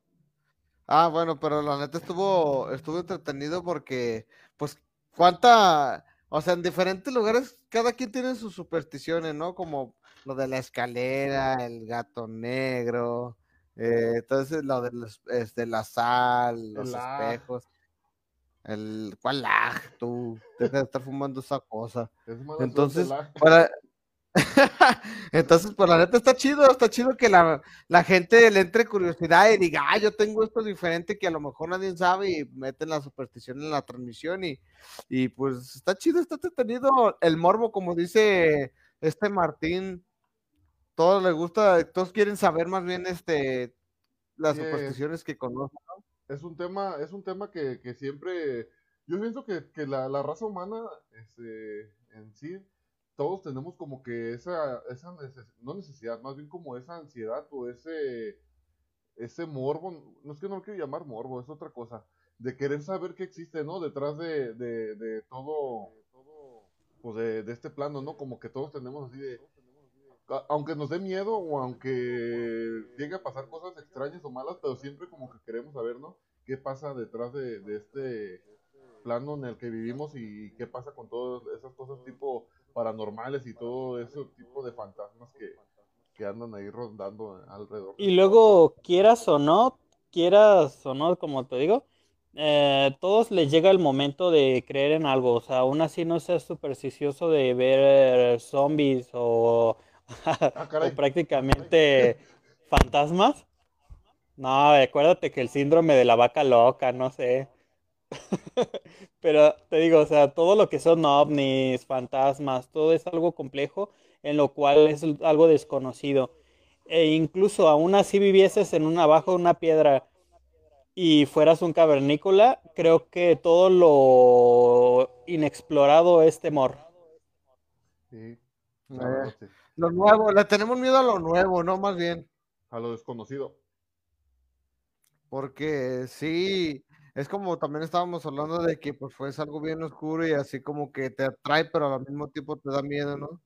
Ah, bueno, pero la neta estuvo, estuvo entretenido porque, pues, cuánta, o sea, en diferentes lugares, cada quien tiene sus supersticiones, ¿no? Como lo de la escalera, el gato negro, eh, entonces lo de los, este, la sal, los espejos. El, ¿cuál lag, tú? Deja de estar fumando esa cosa. Es Entonces, para... Entonces, pues la neta está chido, está chido que la, la gente le entre curiosidad y diga, ah, yo tengo esto diferente que a lo mejor nadie sabe y meten la superstición en la transmisión y, y pues está chido, está entretenido el morbo, como dice este Martín, todos les gusta, todos quieren saber más bien este las es- supersticiones que conocen. es un tema, es un tema que, que siempre, yo pienso que, que la, la raza humana, este, en sí, todos tenemos como que esa, esa neces- no necesidad, más bien como esa ansiedad o ese, ese morbo, no es que no lo quiero llamar morbo, es otra cosa, de querer saber qué existe, ¿no? Detrás de, de, de todo, pues de, de este plano, ¿no? Como que todos tenemos así de, aunque nos dé miedo o aunque llegue a pasar cosas extrañas o malas, pero siempre como que queremos saber, ¿no? ¿Qué pasa detrás de, este plano en el que vivimos y qué pasa con todas esas cosas tipo paranormales y todo ese tipo de fantasmas que, que andan ahí rondando alrededor? Y luego, quieras o no, quieras o no, como te digo, eh, todos les llega el momento de creer en algo. O sea, aún así no seas supersticioso de ver zombies o, o prácticamente fantasmas. No, acuérdate que el síndrome de la vaca loca, no sé. Pero te digo, o sea, todo lo que son ovnis, fantasmas, todo es algo complejo en lo cual es algo desconocido. E incluso aún así vivieses en una abajo de una piedra y fueras un cavernícola, creo que todo lo inexplorado es temor. Sí, Eh. Lo nuevo, le tenemos miedo a lo nuevo, ¿no? Más bien. A lo desconocido. Porque sí, es como también estábamos hablando de que pues fue algo bien oscuro y así como que te atrae, pero al mismo tiempo te da miedo, ¿no?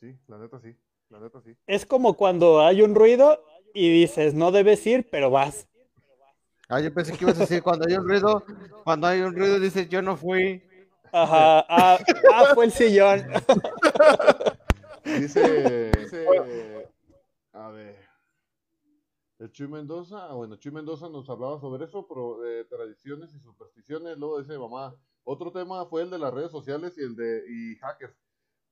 Sí, la neta sí, la neta sí. Es como cuando hay un ruido y dices, no debes ir, pero vas. Ah, yo pensé que ibas a decir cuando hay un ruido, cuando hay un ruido dices yo no fui. Ajá, ah, ah, fue el sillón. Dice, dice, a ver, el Chuy Mendoza, ah, bueno, Chuy Mendoza nos hablaba sobre eso, pero de tradiciones y supersticiones, luego dice mamá, otro tema fue el de las redes sociales y el de y hackers.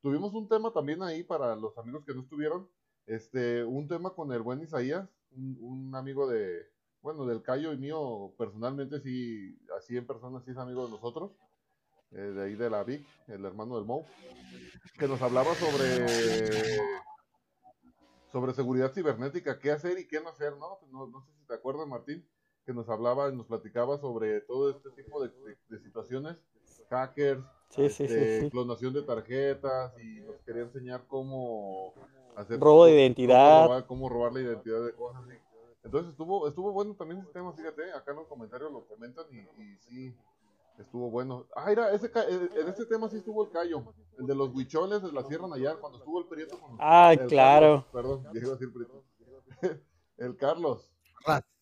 Tuvimos un tema también ahí para los amigos que no estuvieron, este, un tema con el buen Isaías, un, un amigo de, bueno, del Cayo y mío, personalmente sí, así en persona sí es amigo de nosotros, eh, de ahí de la Vic, el hermano del Mo, que nos hablaba sobre sobre seguridad cibernética, qué hacer y qué no hacer, ¿no? No, no sé si te acuerdas, Martín, que nos hablaba y nos platicaba sobre todo este tipo de, de- de situaciones, hackers, Sí, sí, sí, este, sí. clonación de tarjetas y nos quería enseñar cómo hacer Robo de cómo identidad. robar, cómo robar la identidad de cosas así. Entonces estuvo estuvo bueno también ese tema, fíjate, acá en los comentarios lo comentan y, y sí, estuvo bueno. Ah, mira, ese, ca- eh, en este tema sí estuvo el callo, el de los huicholes de la Sierra Nayar, cuando estuvo el Prieto con Ah, el claro. Carlos, perdón, iba a decir Prieto. el Carlos.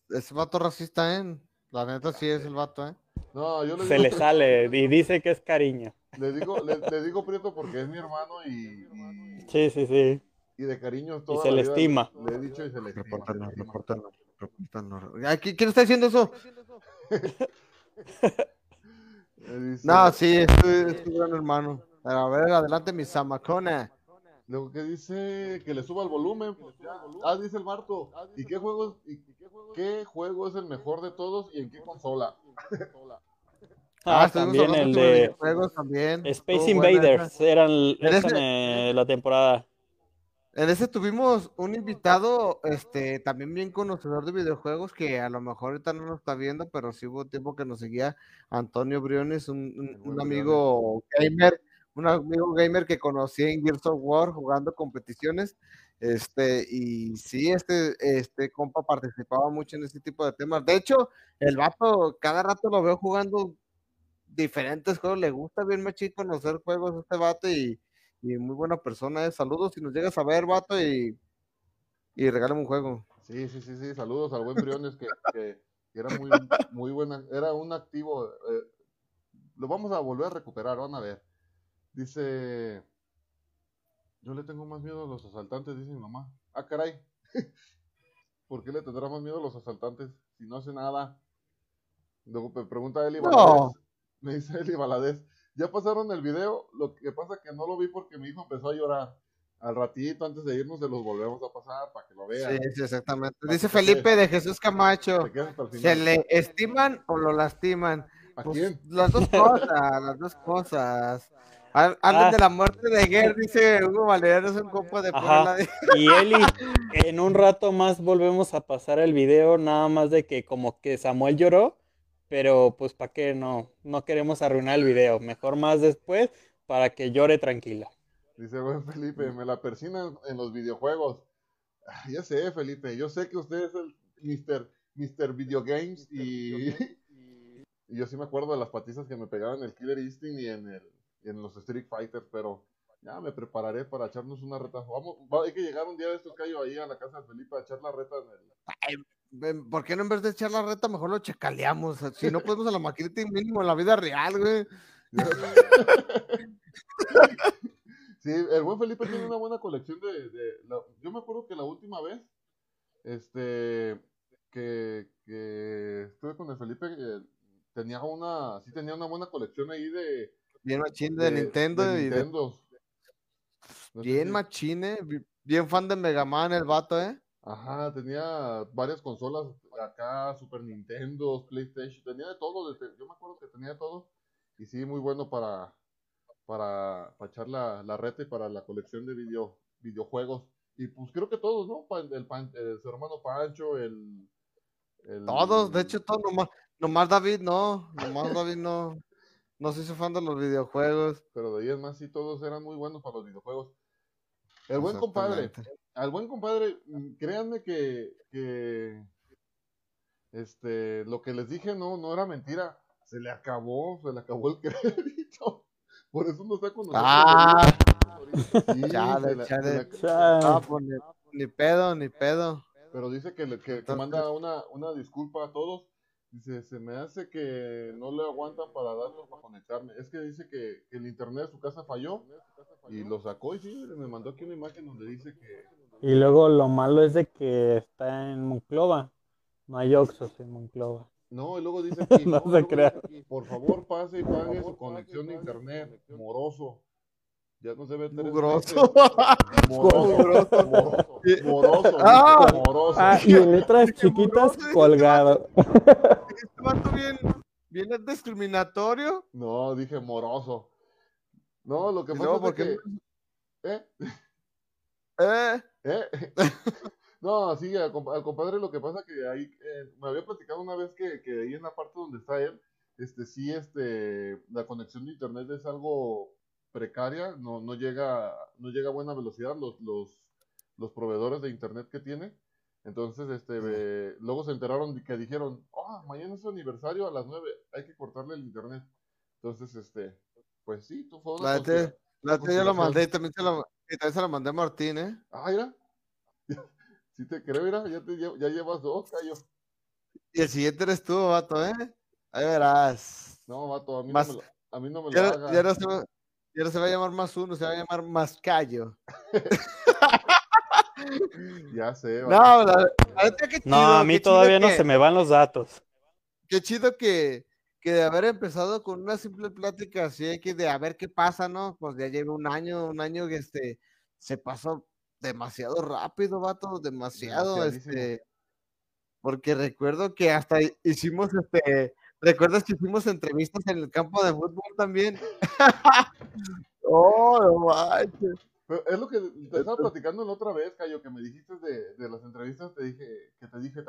Ese vato racista, ¿eh? La neta sí es el vato, ¿eh? No, yo le Se digo, le sale y dice que es cariño. le digo, le, le digo Prieto porque es mi hermano y, y, Sí, sí, sí. y de cariño toda se la le estima. Le he dicho y se le estima. Repórtanos, repórtanos, repórtanos. ¿qui- ¿Quién está diciendo eso? No, sí, es tu, es tu gran hermano. Pero a ver, adelante, mi Samacona. Luego que dice que le suba el volumen. pues. Ah, dice el Marto. ¿Y qué juego, y qué juego es el mejor de todos y en qué consola? Ah, estuvimos también el de videojuegos también. Space Invaders. Eran eh, la temporada. En ese tuvimos un invitado, este, también bien conocedor de videojuegos, que a lo mejor ahorita no nos está viendo, pero sí hubo tiempo que nos seguía, Antonio Briones, un, un- un amigo gamer, un amigo gamer que conocí en Gears of War jugando competiciones, este, y sí, este, este compa participaba mucho en ese tipo de temas. De hecho, el vato, cada rato lo veo jugando diferentes juegos, le gusta bien machín conocer juegos a este vato y, y muy buena persona, eh. Saludos si nos llegas a ver, vato, y, y regálame un juego. Sí, sí, sí, sí, saludos al buen Briones que, que- que era muy, muy buena, era un activo, eh, lo vamos a volver a recuperar, van a ver. Dice, yo le tengo más miedo a los asaltantes, dice mi mamá. Ah, caray, ¿por qué le tendrá más miedo a los asaltantes si no hace nada? Luego me pregunta Eli No. Valadez, me dice Eli Valadez, ya pasaron el video, lo que pasa que no lo vi porque mi hijo empezó a llorar. Al ratito, antes de irnos, se los volvemos a pasar para que lo vean. Sí, sí, exactamente. Para Dice Felipe de Jesús Camacho, se quede hasta el ¿se final. le estiman o lo lastiman? ¿A Pues, quién? Las dos cosas, las dos cosas. Hablan Ah. de la muerte de Guerra, dice Hugo Valeriano, es un compa de Ajá. Puebla. Y Eli, en un rato más volvemos a pasar el video, nada más de que como que Samuel lloró, pero pues para qué no, no queremos arruinar el video, mejor más después para que llore tranquila. Dice buen Felipe, me la persinan en los videojuegos. Ah, Ya sé, Felipe, yo sé que usted es el Mr. Mr. Video Games y, y yo sí me acuerdo de las patizas que me pegaban en el Killer Instinct y en, el, y en los Street Fighter, pero ya me prepararé para echarnos una reta. Vamos, va- hay que llegar un día de estos callos ahí a la casa de Felipe a echar la reta en el... ¿Por qué no en vez de echar la reta, mejor lo checaleamos? Si no podemos a la maquinita y mínimo en la vida real, güey. Sí, el buen Felipe tiene una buena colección de... de la- yo me acuerdo que la última vez, este, que, que estuve con el Felipe, eh, tenía una, sí tenía una buena colección ahí de... Bien machín de, Nintendo de y de- Nintendos. No sé bien machín, eh, bi- Bien fan de Mega Man el vato, eh. Ajá, tenía varias consolas acá, Super Nintendo, PlayStation, tenía de todo, desde- yo me acuerdo que tenía de todo, y sí, muy bueno para, para, para echar la, la reta y para la colección de video, videojuegos. Y pues creo que todos, ¿no? El, Pan- el- su hermano Pancho, el... el- Todos, de hecho, todos, nomás, nomás David no, nomás David no, no se hizo fan de los videojuegos. Pero de ahí es más, sí, todos eran muy buenos para los videojuegos. El buen compadre. Al buen compadre, mm, créanme que, que este, lo que les dije no, no era mentira. Se le acabó, se le acabó el crédito. Por eso no está con nosotros. Ah. Sí, Chale, chale. le- Ah, pues, ni, ni pedo, ni pedo. Pero dice que, le- que, que manda una, una disculpa a todos. Dice, se me hace que no le aguantan para darlo para conectarme. Es que dice que, que el internet de su casa falló y lo sacó y sí, me mandó aquí una imagen donde dice que... Y luego lo malo es de que está en Monclova, no hay Oxxos en Monclova. No, y luego dice aquí, No no, se crea. aquí, por favor pase y pague su conexión de internet, moroso. Ya no se ve Mugroso. Moroso, moroso, moroso, Ah. moroso. Ah, y en letras chiquitas colgado. Este vato bien, bien es discriminatorio. No, dije moroso. No, lo que pasa luego, es ¿por que... qué ¿Eh? Eh, ¿Eh? No, sí, al, compa- al compadre lo que pasa que ahí, eh, me había platicado una vez que, que ahí en la parte donde está él, este, sí, este, la conexión de internet es algo precaria, no, no llega, no llega a buena velocidad los, los, los proveedores de internet que tiene. Entonces, este, eh, luego se enteraron de que dijeron, ah, mañana es su aniversario a las 9, hay que cortarle el internet. Entonces, este, pues sí, tú fue una la neta, la neta yo lo mandé y también se lo, y también se lo mandé a Martín, eh. Ah, mira. Sí te creo, mira, ya, te, lle- ya llevas dos, Cayo. Y el siguiente eres tú, vato, eh. Ahí verás. No, vato, a mí Más- no me lo, a mí no me lo Ya, hagas. ya no se, va- ya no se va a llamar más uno, se va a llamar más callo. Ya sé, No, vato. la, la No, a mí todavía no que- se me van los datos. Qué chido que, que de haber empezado con una simple plática así, que de a ver qué pasa, ¿no? Pues ya lleva un año, un año que este, se pasó demasiado rápido, vato, demasiado, este, porque recuerdo que hasta hi- hicimos, este, ¿recuerdas que hicimos entrevistas en el campo de fútbol también? oh, no manches. Pero es lo que te estaba platicando la otra vez, Cayo, que me dijiste de, de las entrevistas, te dije, que te dije,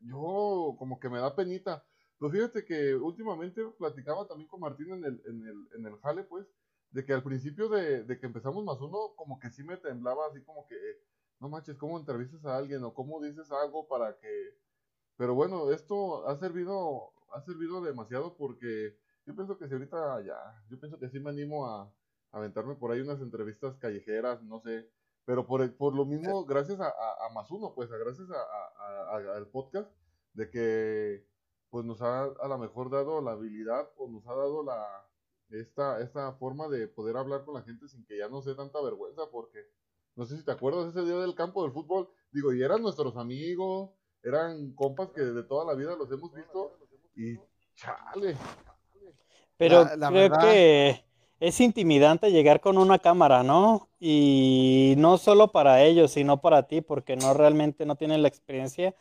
yo como que me da penita. Pero fíjate que últimamente platicaba también con Martín en el, en el, en el jale, pues, de que al principio de, de que empezamos más uno, como que sí me temblaba, así como que, no manches, ¿cómo entrevistas a alguien? O cómo dices algo para que... Pero bueno, esto ha servido, ha servido demasiado porque yo pienso que si ahorita ya, yo pienso que sí me animo a, a aventarme por ahí unas entrevistas callejeras, no sé, pero por, por lo mismo, gracias a, a, a más uno, pues, a, gracias al podcast, de que pues nos ha a lo mejor dado la habilidad o nos ha dado la esta, esta forma de poder hablar con la gente sin que ya no sea tanta vergüenza, porque no sé si te acuerdas ese día del campo del fútbol, digo, y eran nuestros amigos, eran compas que de toda la vida los hemos visto, y chale. Pero La- la creo verdad- que es intimidante llegar con una cámara, ¿no? Y no solo para ellos, sino para ti, porque no realmente no tienen la experiencia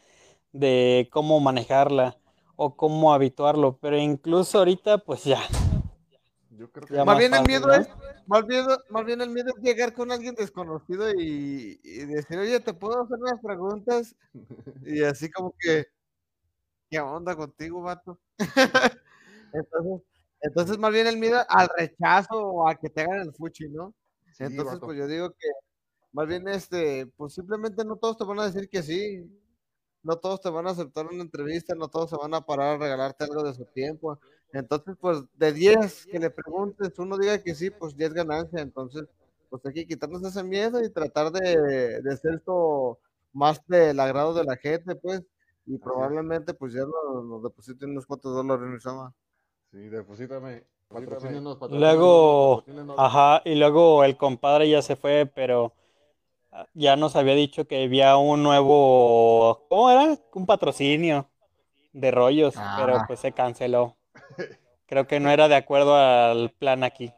de cómo manejarla o cómo habituarlo. Pero incluso ahorita, pues ya. Yo creo Ya más bien el miedo ¿no? es, más bien, más bien el miedo es llegar con alguien desconocido y, y decir, oye, ¿te puedo hacer unas preguntas? Y así como que, ¿qué onda contigo, vato? entonces, entonces más bien el miedo al rechazo o a que te hagan el fuchi, ¿no? Sí, entonces, vato. pues yo digo que más bien este, pues simplemente no todos te van a decir que sí. No todos te van a aceptar una entrevista, no todos se van a parar a regalarte algo de su tiempo. Entonces, pues de 10 que le preguntes, uno diga que sí, pues 10 ganancia. Entonces, pues hay que quitarnos ese miedo y tratar de, de hacer esto más del agrado de la gente, pues. Y probablemente, pues ya nos, nos depositen unos cuantos dólares en Sama. Sí, deposítame, patrocínenos, patrocínenos, Luego, patrocínenos. ajá, y luego el compadre ya se fue, pero ya nos había dicho que había un nuevo, ¿cómo era? Un patrocinio de rollos, pero Ah. pues se canceló. Creo que no era de acuerdo al plan aquí.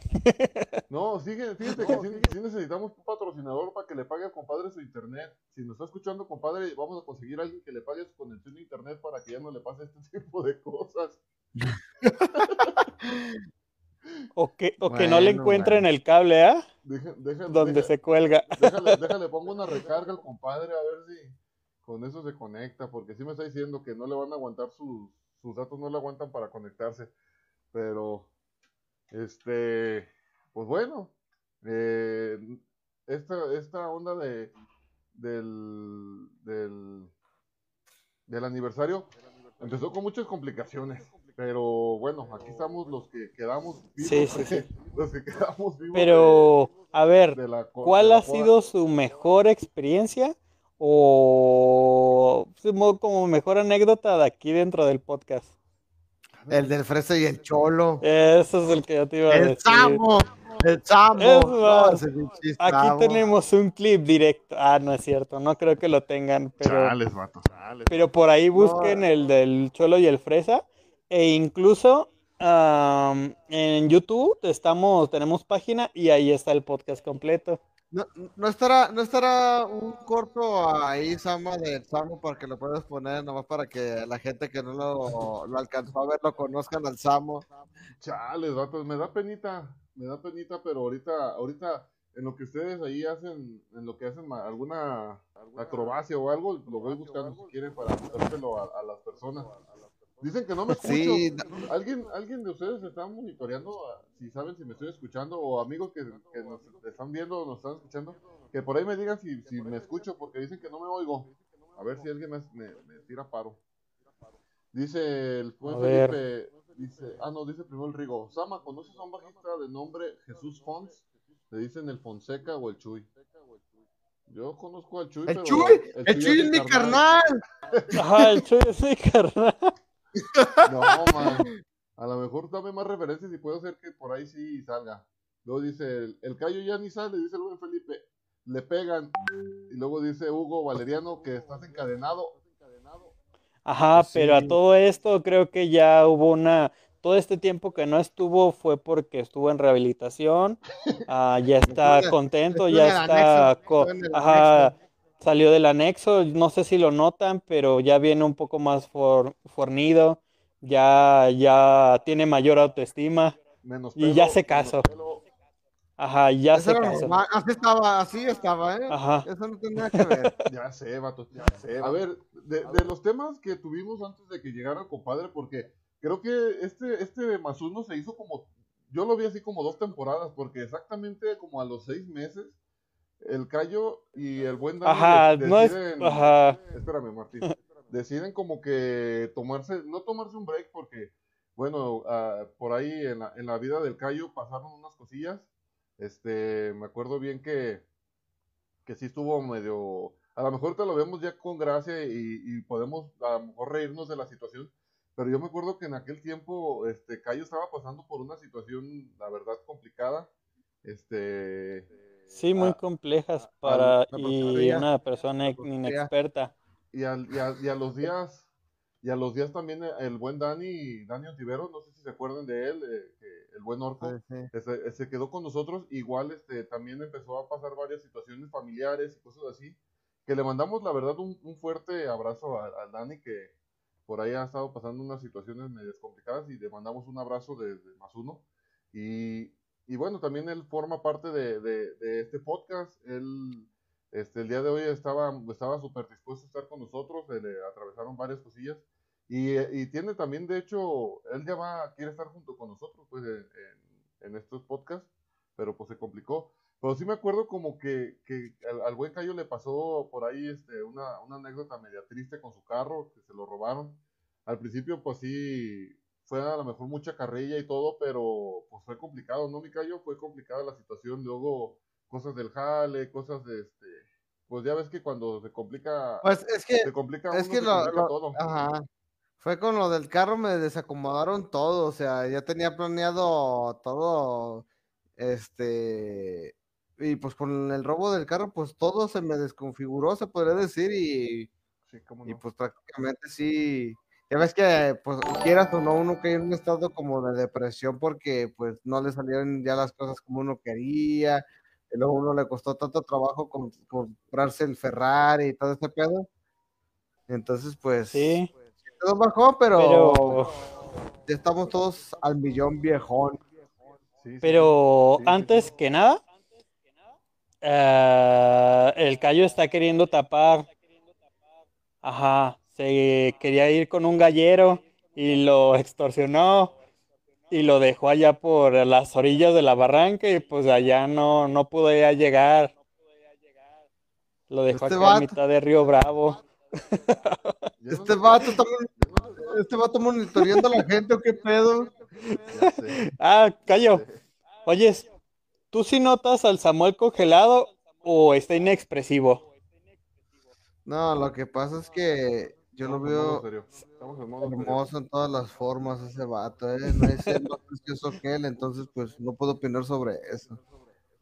No, sigue, fíjate que sí, sí necesitamos un patrocinador para que le pague al compadre su internet. Si nos está escuchando, compadre, vamos a conseguir a alguien que le pague su conexión de internet para que ya no le pase este tipo de cosas. O que, o que no le Bueno, encuentren el cable, ¿ah? Deja- deja- Donde deja- se cuelga. Déjale, déjale, pongo una recarga al compadre a ver si con eso se conecta, porque sí me está diciendo que no le van a aguantar sus, sus datos, no le aguantan para conectarse. Pero, este, pues bueno, eh, esta, esta onda de, del, del, del aniversario empezó con muchas complicaciones. Pero bueno, aquí estamos los que quedamos vivos. Sí, sí, sí. Los que quedamos vivos. Pero, a ver, la ¿cuál ha sido su mejor experiencia o como mejor anécdota de aquí dentro del podcast? El del fresa y el cholo. Eso es el que yo te iba a El decir. Samo. El. Es No, aquí tenemos un clip directo. Ah, no es cierto, no creo que lo tengan, pero, Chales, vato, chales. pero por ahí busquen el del Cholo y el Fresa. E incluso am, en YouTube estamos, tenemos página y ahí está el podcast completo. No, no estará, no estará un corto ahí, Sama, del Samo, para que lo puedas poner, nomás para que la gente que no lo, lo alcanzó a ver lo conozcan al Samo. Chales, vatos, me da penita, me da penita, pero ahorita, ahorita, en lo que ustedes ahí hacen, en lo que hacen alguna acrobacia o algo, lo voy buscando si quieren para mostrárselo a, a las personas. Dicen que no me escucho. Sí, ¿Alguien, ¿Alguien de ustedes está monitoreando? ah, Si saben si me estoy escuchando, o amigos que, que nos están viendo o nos están escuchando, que por ahí me digan si, si me escucho, porque dicen que no me oigo. A ver si alguien me, me, me tira paro. Dice el ver. Felipe, dice, ah no, dice primero el Rigo. Sama, ¿conoces a un bajista de nombre Jesús Fons? Le dicen el Fonseca o el Chuy. Yo conozco al Chuy, ¡El pero Chuy! ¡El Chuy es mi carnal! Ajá, el Chuy es mi carnal. No, man. A lo mejor dame más referencias y puedo hacer que por ahí sí salga. Luego dice, el, el callo ya ni sale, dice el buen Felipe. Le pegan. Y luego dice Hugo Valeriano que estás encadenado. Ajá, Pues pero a todo esto creo que ya hubo una, todo este tiempo que no estuvo fue porque estuvo en rehabilitación, ah, ya está contento, ya está, ajá, salió del anexo, no sé si lo notan, pero ya viene un poco más for- fornido, ya, ya tiene mayor autoestima Menos y ya se casó. Ajá, ya Eso se casó. normal, Así estaba, así estaba, ¿eh? Ajá. Eso no tiene nada que ver. Ya sé, vato, ya sé. A ver, de, de los temas que tuvimos antes de que llegara el compadre, porque creo que este, este más uno se hizo como, yo lo vi así como dos temporadas, porque exactamente como a los seis meses, el Cayo y el buen Dani Ajá, de- no es- deciden, ajá. espérame Martín, deciden como que tomarse, no tomarse un break porque, bueno, ah, por ahí en la, en la vida del Cayo pasaron unas cosillas, este, me acuerdo bien que, que sí estuvo medio, a lo mejor te lo vemos ya con gracia y, y podemos a lo mejor reírnos de la situación, pero yo me acuerdo que en aquel tiempo, este, Cayo estaba pasando por una situación, la verdad, complicada, este... Sí, muy ah, complejas para y una persona inexperta. y, al- y a, y a los días y a los días también el, el buen Dani Dani Ontiveros no sé si se acuerdan de él eh, el buen Orco Sí, sí. ese- se quedó con nosotros igual este también empezó a pasar varias situaciones familiares y cosas así que le mandamos la verdad un, un fuerte abrazo a- al Dani que por ahí ha estado pasando unas situaciones medio complicadas y le mandamos un abrazo desde más uno y, y bueno también él forma parte de, de- de este podcast él este, el día de hoy estaba estaba súper dispuesto a estar con nosotros, se le atravesaron varias cosillas y, y tiene también, de hecho, él ya va, quiere estar junto con nosotros pues en, en- en estos podcasts, pero pues se complicó. Pero sí me acuerdo como que, que al, al buen Cayo le pasó por ahí este, una, una anécdota media triste con su carro, que se lo robaron. Al principio pues sí, fue a lo mejor mucha carrilla y todo, pero pues fue complicado, ¿no, mi Cayo? Fue complicada la situación, luego cosas del jale, cosas de este, pues ya ves que cuando se complica, Pues es que, se complica es uno, que se lo, complica lo- todo. ajá. Fue con lo del carro, me desacomodaron todo, o sea, ya tenía planeado todo, este, y pues con el robo del carro, pues todo se me desconfiguró, se podría decir, y, y pues prácticamente sí, ya ves que, pues quieras o no, uno cae en un estado como de depresión porque pues no le salieron ya las cosas como uno quería, y luego a uno le costó tanto trabajo con- comprarse el Ferrari y todo ese pedo. Entonces, pues, Sí. todo bajó, pero, Pero- ya estamos todos al millón viejón. Pero antes que nada, eh, el Cayo está queriendo tapar. Ajá, se quería ir con un gallero y lo extorsionó y lo dejó allá por las orillas de la barranca y pues allá no, no pudo ya llegar. Lo dejó Este acá a mitad de Río Bravo. Este vato está, este vato monitoreando a la gente, ¿o qué pedo? Ah, Cayo. Oyes, ¿tú sí notas al Samuel congelado o está inexpresivo? No, lo que pasa es que yo lo veo hermoso en todas las formas ese vato, ¿eh? No ser más precioso que él, entonces pues no puedo opinar sobre eso.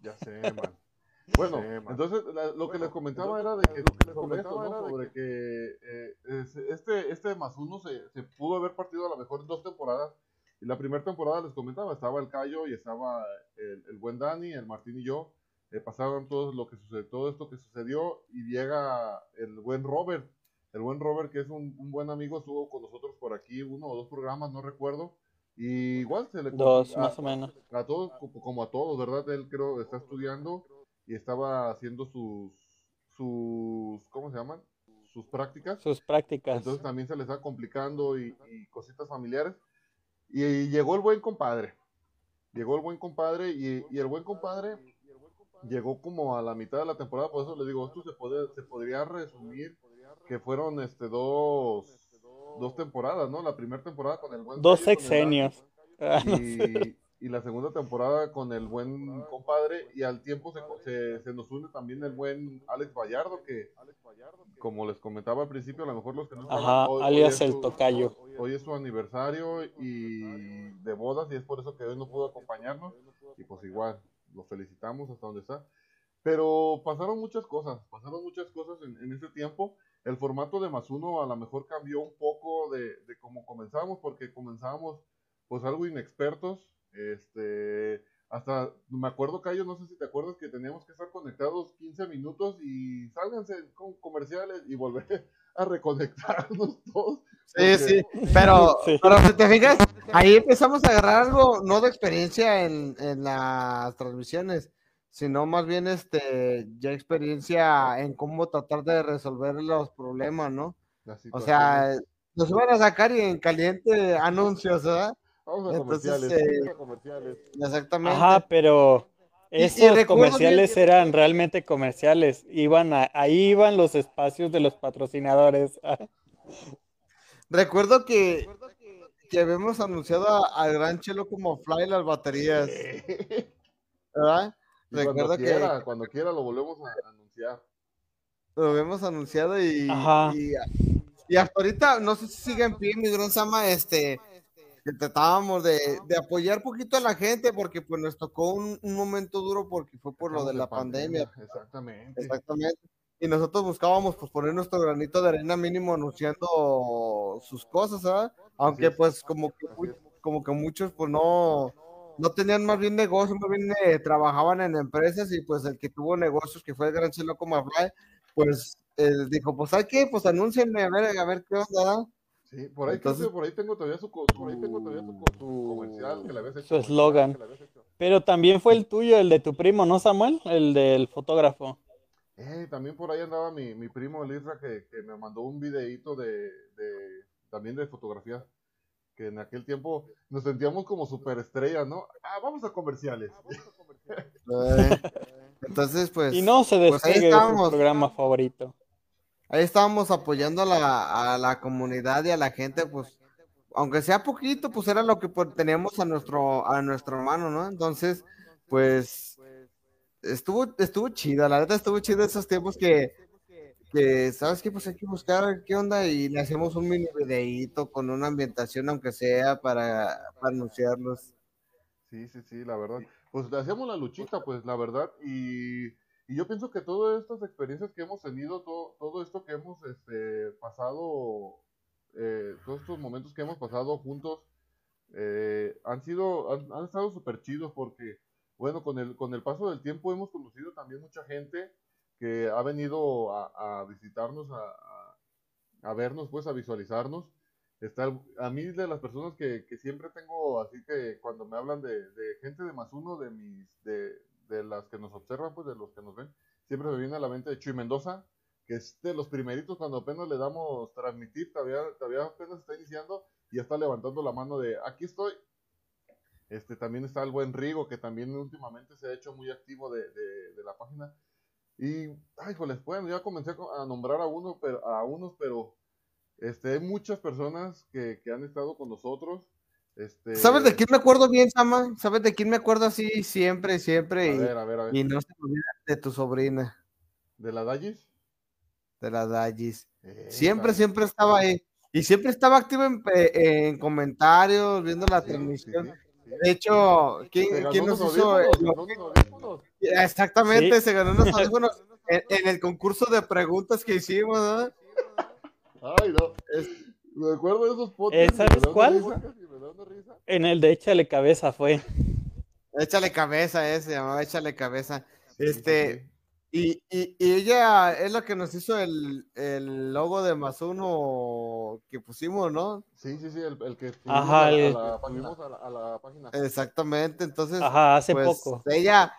Ya sé, man. Bueno, entonces la- lo que les comentaba era de que, sobre esto, ¿no? sobre que eh, es- este, este más uno se, se pudo haber partido a lo mejor en dos temporadas. Y la primera temporada les comentaba, estaba el Cayo y estaba el, el buen Dani, el Martín y yo. Eh, pasaron todo lo que sucedió, todo esto que sucedió y llega el buen Robert. El buen Robert, que es un, un buen amigo, estuvo con nosotros por aquí uno o dos programas, no recuerdo. Y igual se le Dos, a- más o menos. a todos, co- como a todos, ¿verdad? Él creo está estudiando y estaba haciendo sus, sus, ¿cómo se llaman? Sus prácticas. Sus prácticas. Entonces también se le está complicando y, y cositas familiares. Y, llegó el buen compadre. Llegó el buen compadre y, y el buen compadre llegó como a la mitad de la temporada, por eso le digo, esto se, puede, se podría resumir que fueron este dos, dos temporadas, ¿no? La primera temporada con el buen Dos sexenios. Ah, y, y la segunda temporada con el buen compadre y al tiempo se, se, se nos une también el buen Alex Vallardo que como les comentaba al principio a lo mejor los que no Ajá, hoy- hoy alias es el su- tocayo. hoy es su aniversario y de bodas y es por eso que hoy no pudo acompañarnos y pues igual lo felicitamos hasta donde está pero pasaron muchas cosas, pasaron muchas cosas en, en ese tiempo. El formato de más uno a lo mejor cambió un poco de, de cómo comenzamos, porque comenzábamos pues algo inexpertos. Este, hasta me acuerdo, Cayo, no sé si te acuerdas que teníamos que estar conectados 15 minutos y sálganse con comerciales y volver a reconectarnos todos. Sí, sí, pero, pero si te fijas, ahí empezamos a agarrar algo, no de experiencia en, en las transmisiones, sino más bien este, ya experiencia en cómo tratar de resolver los problemas, ¿no? O sea, nos van a sacar y en caliente anuncios, ¿verdad? Vamos a comerciales. eh, vamos a comerciales. exactamente. Ajá, pero Y- y esos comerciales bien- eran realmente comerciales. Iban a- ahí iban los espacios de los patrocinadores. Recuerdo que, que habíamos anunciado a- al gran Chelo como Fly las baterías. ¿Verdad? Y Recuerdo cuando que quiera, cuando quiera lo volvemos a anunciar. lo habíamos anunciado y, Ajá. y, y hasta ahorita, no sé si sigue en pie, mi gran Sama, este, que tratábamos de, de apoyar poquito a la gente porque pues nos tocó un, un momento duro porque fue por lo de la pandemia. Exactamente. Exactamente. Y nosotros buscábamos pues poner nuestro granito de arena mínimo anunciando sus cosas, ¿verdad? Aunque pues como que, como que muchos pues no, no tenían más bien negocio, más bien eh, trabajaban en empresas y pues el que tuvo negocios, que fue el gran Chelo como Fly, pues dijo, pues hay que, pues anúncienme a ver, a ver qué onda. Sí, por ahí, Entonces- que por ahí tengo todavía su, por ahí tengo todavía su, su comercial que le habías hecho. Su eslogan. Pero también fue el tuyo, el de tu primo, ¿no, Samuel? El del fotógrafo. Eh, también por ahí andaba mi, mi primo el Isra que, que me mandó un videíto de, de también de fotografía. Que en aquel tiempo nos sentíamos como superestrellas, ¿no? Ah, vamos a comerciales. Eh, Entonces, pues. Y no se pues ahí despegue de su estábamos. programa favorito. Ahí estábamos apoyando a la, a la comunidad y a la gente, pues, aunque sea poquito, pues era lo que pues, teníamos a nuestro, a nuestro hermano, ¿no? Entonces, pues, estuvo, estuvo chido, la neta estuvo chido esos tiempos que, que, ¿sabes qué? Pues hay que buscar qué onda y le hacemos un mini videíto con una ambientación, aunque sea para, para anunciarlos. Sí, sí, sí, la verdad. Pues le hacíamos la luchita, pues, la verdad. Y, y yo pienso que todas estas experiencias que hemos tenido, todo, todo esto que hemos este, pasado, eh, todos estos momentos que hemos pasado juntos, eh, han sido, han, han estado súper chidos porque, bueno, con el, con el paso del tiempo hemos conocido también mucha gente que ha venido a, visitarnos, a, vernos, pues, a visualizarnos. Está a mí de las personas que, que siempre tengo, así que cuando me hablan de, de gente de más uno, de mis, de, de las que nos observan, pues de los que nos ven, siempre me viene a la mente Chuy Mendoza, que es de los primeritos cuando apenas le damos transmitir, todavía, todavía apenas está iniciando y ya está levantando la mano de aquí estoy. Este también está el buen Rigo, que también últimamente se ha hecho muy activo de, de, de la página. Y, ay, joles, bueno, ya comencé a nombrar a uno, pero a unos, pero este, hay muchas personas que, que han estado con nosotros. Este, ¿Sabes de quién me acuerdo bien, Sama? ¿Sabes de quién me acuerdo así siempre, siempre? A y, ver, a ver, a ver. y no se olvida de tu sobrina, ¿De la Dallis? de la Dallis. Eh, Siempre, siempre estaba ahí. Y siempre estaba activo en, eh, en comentarios, viendo la transmisión. De hecho, ¿quién, nos hizo? Exactamente, Sí. se ganó unos audífonos en, en el concurso de preguntas que hicimos, ¿no? Ay, no. Me acuerdo de esos Eh, me ¿Sabes cuál? risa, risa. En el de Échale Cabeza fue. Échale cabeza, ese se llamaba Échale cabeza. Este, y, y, y ella es la que nos hizo el, el logo de más uno que pusimos, ¿no? Sí, sí, sí, el, el que Ajá, a, la- el- a la, subimos a la- a la página. Exactamente, entonces. Ajá, hace pues, poco. Ella,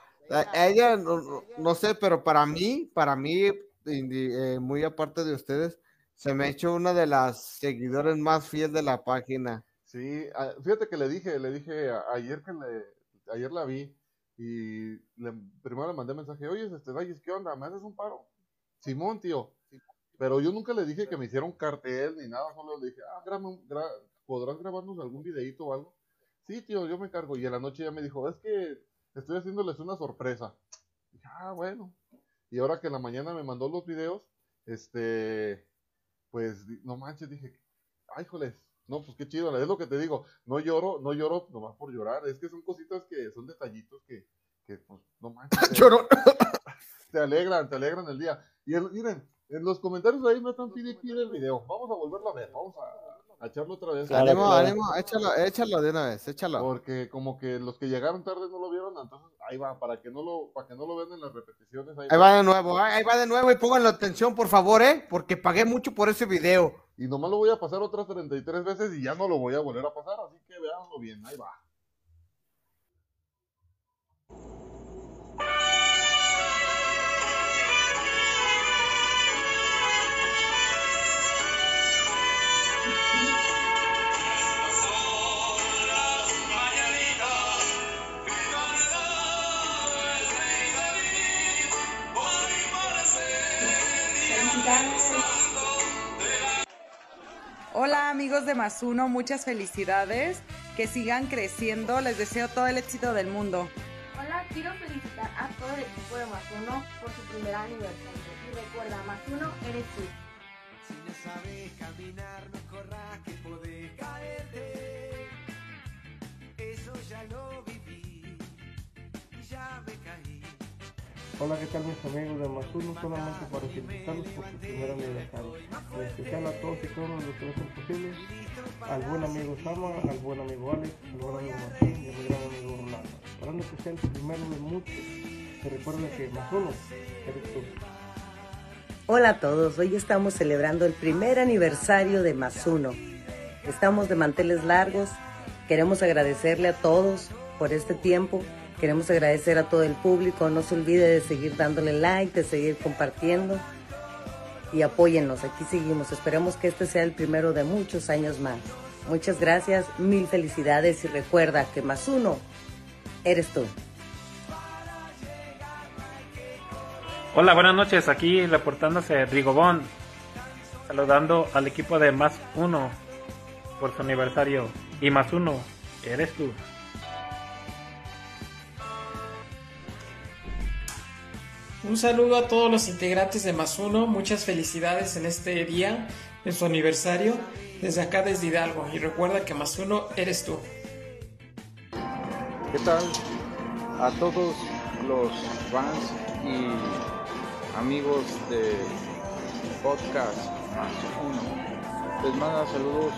ella, no, no- no sé, pero para mí, para mí, eh, muy aparte de ustedes, se me ha hecho una de las seguidores más fieles de la página. Sí, a- fíjate que le dije, le dije ayer que le, ayer la vi y le, primero le mandé mensaje, oye, este Dallis, ¿qué onda? ¿Me haces un paro? Simón, tío. Pero yo nunca le dije que me hiciera un cartel ni nada, solo le dije, ah, graba ¿podrás grabarnos algún videito o algo? Sí, tío, yo me encargo. Y en la noche ya me dijo, es que estoy haciéndoles una sorpresa. Dije, ah, bueno. Y ahora que en la mañana me mandó los videos, este, pues, no manches, dije, ay, joles, no, pues qué chido, es lo que te digo, no lloro, no lloro nomás por llorar, es que son cositas que son detallitos que, que pues, no manches. Lloró. Te alegran, te alegran el día. Y el- miren, en los comentarios ahí me están pidiendo pide el video, vamos a volverlo a ver, vamos a, a echarlo otra vez. Ánimo, Claro. ánimo, échalo, échalo de una vez, échalo. Porque como que los que llegaron tarde no lo vieron, entonces ahí va, para que no lo, para que no lo vean en las repeticiones. Ahí va de nuevo, ahí va de nuevo y pónganle atención, por favor, ¿eh? Porque pagué mucho por ese video. Y nomás lo voy a pasar otras 33 veces y ya no lo voy a volver a pasar, así que veanlo bien, ahí va. Hola amigos de Más Uno, muchas felicidades. Que sigan creciendo. Les deseo todo el éxito del mundo. Hola, quiero felicitar a todo el equipo de Más Uno por su primer aniversario. Y recuerda, Más Uno eres tú. Si no sabes caminar, no corras que podés caerte. Eso ya lo viví y ya me. Hola, ¿qué tal mis amigos de Masuno? Solamente para felicitarlos por su primer aniversario. En especial a todos y todas los que hacen posible. Al buen amigo Sama, al buen amigo Alex, al buen amigo Martín y a mi gran amigo Rolando. Que sea el primero de muchos. Que recuerden que Masuno eres tú. Hola a todos, hoy estamos celebrando el primer aniversario de Más Uno. Estamos de manteles largos, queremos agradecerle a todos por este tiempo, queremos agradecer a todo el público, no se olvide de seguir dándole like, de seguir compartiendo y apóyennos, aquí seguimos, esperemos que este sea el primero de muchos años más. Muchas gracias, mil felicidades y recuerda que Más Uno eres tú. Hola, buenas noches. Aquí reportándose Rigobón. Saludando al equipo de Más Uno por su aniversario. Y Más Uno, eres tú. Un saludo a todos los integrantes de Más Uno, muchas felicidades en este día, en su aniversario, desde acá desde Hidalgo. Y recuerda que Más Uno eres tú. ¿Qué tal a todos los fans y amigos de podcast más uno? Les manda saludos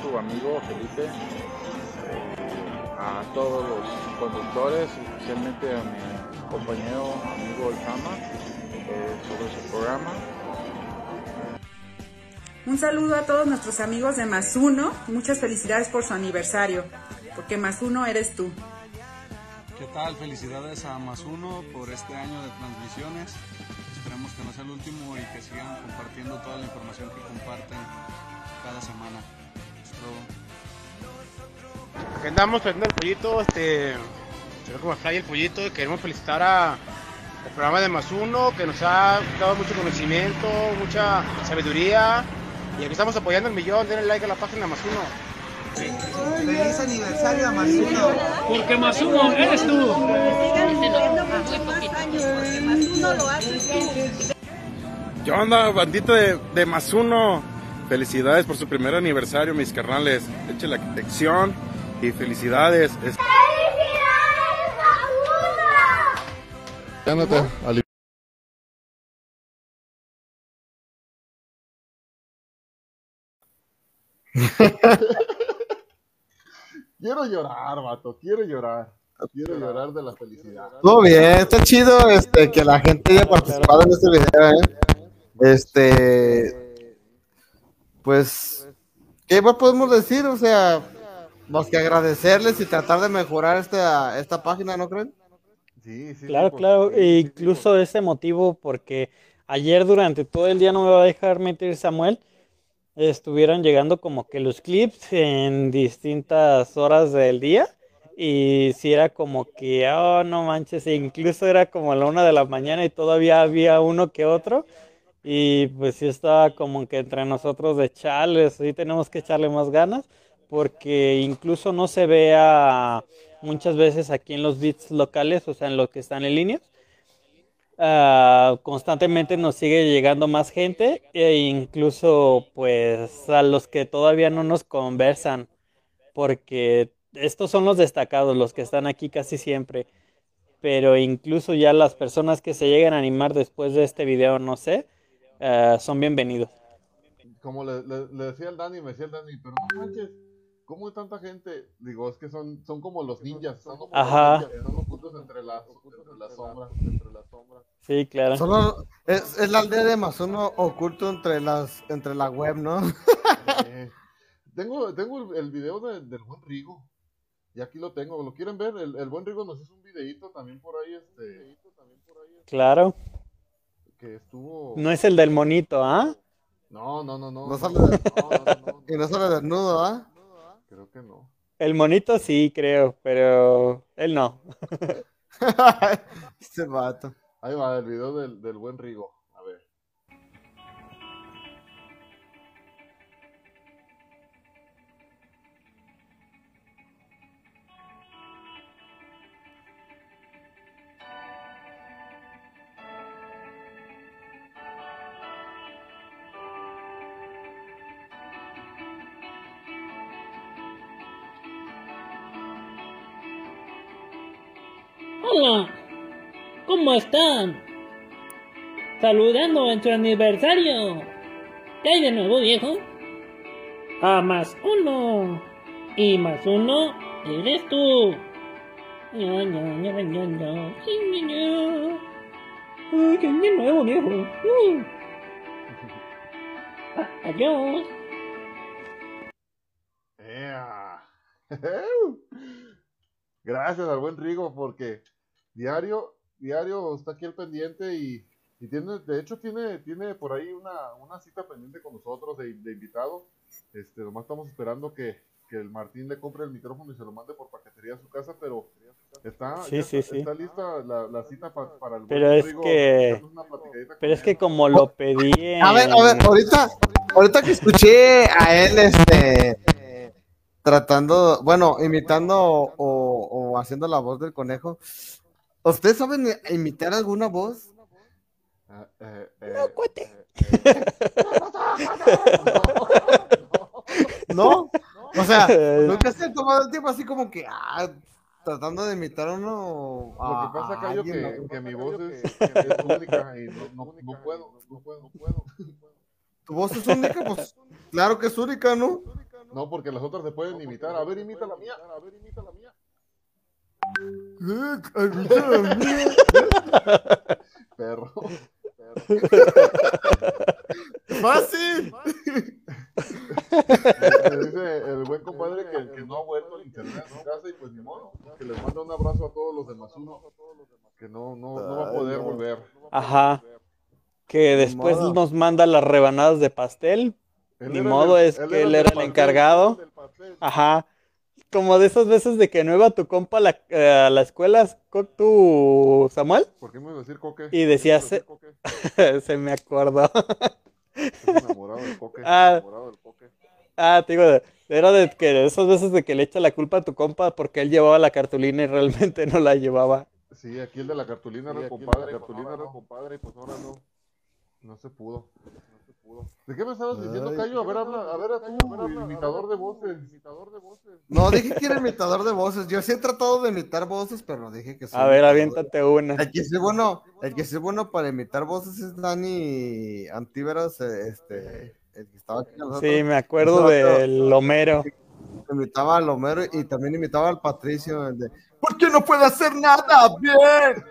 su amigo Felipe, eh, a todos los conductores, especialmente a mi compañero amigo El Fama, eh, sobre su programa. Un saludo a todos nuestros amigos de Más Uno. Muchas felicidades por su aniversario. Porque Más Uno eres tú. ¿Qué tal? Felicidades a Más Uno por este año de transmisiones. Esperemos que no sea el último y que sigan compartiendo toda la información que comparten cada semana. Hasta luego. Aquí andamos trayendo el pollito, este, ve como fly el pollito y queremos felicitar a el programa de Más Uno que nos ha dado mucho conocimiento, mucha sabiduría y aquí estamos apoyando el millón, denle like a la página de Más Uno. Feliz aniversario a Masuno. Porque Más Uno eres tú. Sigan viviendo muchos más años, porque más uno lo haces tú. ¿Qué onda, bandita de, de más uno? Felicidades por su primer aniversario, mis carnales. Eche la lección y felicidades. Es- Ándate, Ali. quiero llorar, vato, quiero llorar. Quiero llorar de la felicidad. Todo bien, está chido este, que la gente haya participado en este video, ¿eh? Este, pues, ¿qué más podemos decir? O sea, más que agradecerles y tratar de mejorar esta, esta página, ¿no creen? Sí, sí. Claro, claro, e incluso ese motivo porque ayer durante todo el día no me va a dejar meter Samuel, estuvieron llegando como que los clips en distintas horas del día y si era como que, oh, no manches, e incluso era como a la una de la mañana y todavía había uno que otro y pues sí estaba como que entre nosotros de chales, sí tenemos que echarle más ganas porque incluso no se vea muchas veces aquí en los bits locales, o sea, en los que están en línea. Ah, constantemente nos sigue llegando más gente e incluso pues a los que todavía no nos conversan, porque estos son los destacados, los que están aquí casi siempre, pero incluso ya las personas que se llegan a animar después de este video, no sé, ah, son bienvenidos. como le, le- le decía el Dani, me decía el Dani, pero no manches, ¿cómo hay tanta gente? Digo, es que son, son como los ninjas, son como Ajá. los ninjas, están ocultos entre las, entre las sombras, entre las sombras. Sí, claro. Solo es, es la aldea de más uno oculto entre las entre la web, ¿no? Eh, tengo, tengo el, el video de- del buen Rigo. Y aquí lo tengo. ¿Lo quieren ver? El, el buen Rigo nos hizo un videito también por ahí, este, Claro. que estuvo. No es el del monito, ¿ah? No, no, no, no. No sale de- y no sale desnudo, ¿ah? Creo que no. El monito sí, creo, pero él no. Este vato. Ahí va el video del, del buen Rigo. ¿Cómo están? Saludando en su aniversario. ¿Qué hay de nuevo, viejo? A más uno. Y más uno eres tú. Ay, ¿qué nuevo, viejo? Uh. Ah, adiós. Gracias al buen Rigo porque diario, diario está aquí al pendiente y, y tiene, de hecho tiene, tiene por ahí una, una cita pendiente con nosotros de, de invitado. Este, nomás estamos esperando que, que el Martín le compre el micrófono y se lo mande por paquetería a su casa, pero está, Sí, sí, está, sí. está lista la, la cita pa- para el buen Pero es que. Pero es él. que como lo pedí en... A ver, a ver, ahorita, ahorita que escuché a él, este, tratando, bueno, imitando o, o haciendo la voz del conejo, ¿ustedes saben imitar alguna voz? Ah, eh, eh, No, cuate. ¿No? O sea, nunca se ha tomado el tiempo así como que, ah, tratando de imitar a uno. Lo que pasa, Cayo, que, que mi voz es, es única y no, no, no puedo, no puedo, no puedo. ¿Tu voz es única? Pues claro que es única, ¿no? No, porque las otras se pueden imitar. A ver, imita la mía. A ver, imita la mía. Perro. ¡Fácil! Me dice el buen compadre que, que no ha vuelto al internet a su casa y pues ni modo. Que les manda un abrazo a todos los de Masuno. Que no, no, no va a poder volver. Ajá. Que después nos manda las rebanadas de pastel. Él Ni modo, es él que él era el encargado. él era el del pastel. Ajá. Como de esas veces de que no iba tu compa a la, eh, a la escuela, tú, Samuel. ¿Por qué me iba a decir coque? Y decías, se, se me acordó. Estoy enamorado del coque. Ah, enamorado del coque. ah, te digo, era de que de esas veces de que le echa la culpa a tu compa porque él llevaba la cartulina y realmente no la llevaba. Sí, aquí el de la cartulina era el compadre. La cartulina era el compadre y pues ahora no. No se pudo. Pudo. ¿De qué me estabas diciendo, Ay. Cayo? A ver, habla, a ver, a tú, imitador de voces. Imitador de voces. No, dije que era imitador de voces. Yo sí he tratado de imitar voces, pero no dije que soy A ver, aviéntate una. El que sí es bueno, el que sí es bueno para imitar voces es Dani Antíveros, eh, este, el que estaba aquí con nosotros. Sí, me acuerdo del Homero. Imitaba al Homero y también imitaba al Patricio, el de ¿Por qué no puede hacer nada? ¡Bien!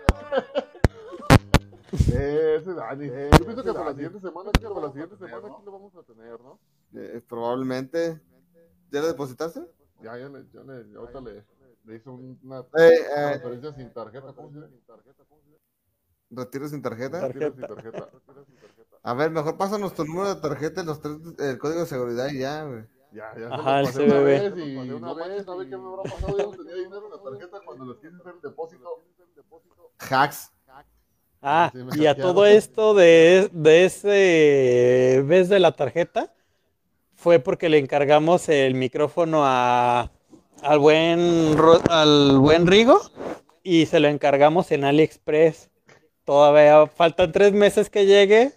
Eh, ese Dani. Yo pienso que para la siguiente semana, que para la siguiente semana aquí lo vamos a tener, ¿no? Eh, probablemente. ¿Ya le depositaste? Ya, ya le, ya le, ahorita le, le hizo un- una Eh, eh. transferencia sin tarjeta. ¿Cómo se llama? ¿Retiro sin tarjeta? Retiro sin tarjeta. A ver, mejor pásanos tu número de tarjeta y los tres, el código de seguridad y ya, güey. Ya, ya Ajá, el se lo pasé una CBB. vez y no manches, ¿sabe qué me habrá pasado? Ya no tenía dinero en la tarjeta cuando les quise hacer el depósito. Hacks. Ah, Sí, me y a todo esto de, de ese vez de la tarjeta fue porque le encargamos el micrófono a, al buen al buen Rigo y se lo encargamos en AliExpress. Todavía faltan tres meses que llegue,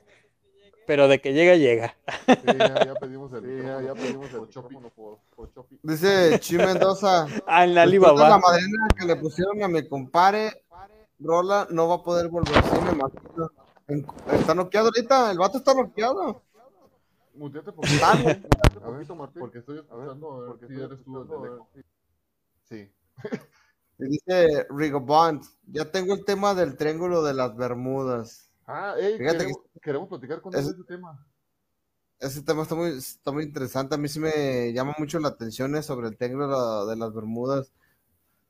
pero de que llega, llega. Sí, ya, pedimos el, ya, ya pedimos el. Dice Chi Mendoza. Ah, Alibaba. La madrina que le pusieron a mi compare, Rola, no va a poder volver. Sí, me imagino. Está noqueado ahorita, el vato está noqueado. Muteate poquito. Dale. Muteate poquito, Martín. Porque estoy escuchando a ver si eres tú el del eco. Sí. Y dice Rigobond, ya tengo el tema del triángulo de las Bermudas. Ah, ey, Fíjate que queremos, queremos platicar con él es- de ese tema. ese tema está muy, está muy interesante. A mí sí me llama mucho la atención eh, sobre el triángulo de las Bermudas.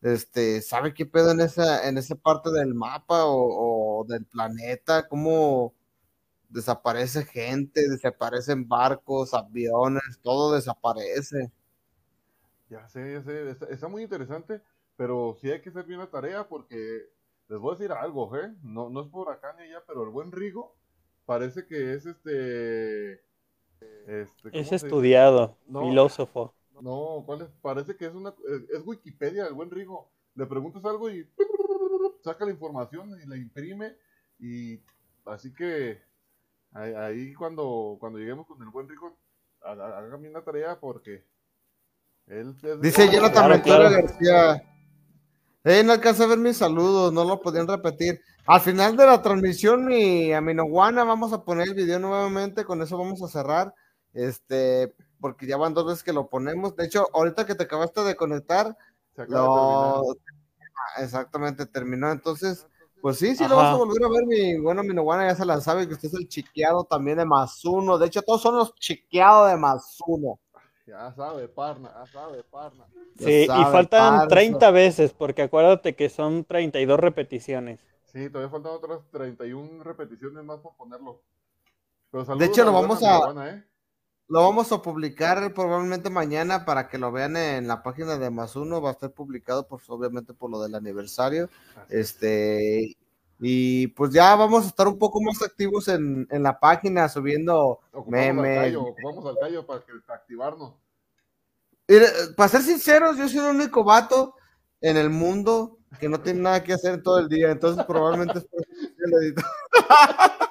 Este, ¿sabe qué pedo en esa, en esa parte del mapa o, o del planeta? ¿Cómo desaparece gente, desaparecen barcos, aviones, todo desaparece? Ya sé, ya sé, está, está muy interesante, pero sí hay que hacer bien la tarea porque les voy a decir algo, ¿eh? No, no es por acá ni allá, pero el buen Rigo parece que es este... este ¿cómo Es estudiado, No, filósofo. No, ¿cuál es? Parece que es una es, es Wikipedia el buen Rigo. Le preguntas algo y saca la información y la imprime y así que ahí, ahí cuando cuando lleguemos con el buen Rigo bien la tarea porque él es- Dice Jonathan Ventura García. Eh, no alcanza a ver mis saludos, no lo podían repetir. Al final de la transmisión, mi Aminoguana, vamos a poner el video nuevamente, con eso vamos a cerrar. Este, porque ya van dos veces que lo ponemos. De hecho, ahorita que te acabaste de conectar, Se acaba de lo... Ah, exactamente terminó. Entonces, pues sí, sí Ajá. lo vamos a volver a ver, mi bueno Aminoguana, ya se la sabe que usted es el chiqueado también de más uno. De hecho, todos son los chiqueados de más uno. Ya sabe, parna, ya sabe, parna. Sí, y faltan parce. 30 veces, porque acuérdate que son 32 repeticiones. Sí, todavía faltan otras 31 repeticiones más por ponerlo. Pero De hecho, lo vamos a, ¿eh? Lo vamos a publicar probablemente mañana para que lo vean en la página de Más Uno. Va a estar publicado, pues, obviamente, por lo del aniversario. Este, y pues ya vamos a estar un poco más activos en, en la página, subiendo Ocupamos al memes. callo, ocupamos al callo para, que, para activarnos. Para ser sinceros, yo soy el único vato en el mundo que no tiene nada que hacer todo el día, entonces probablemente es el editor.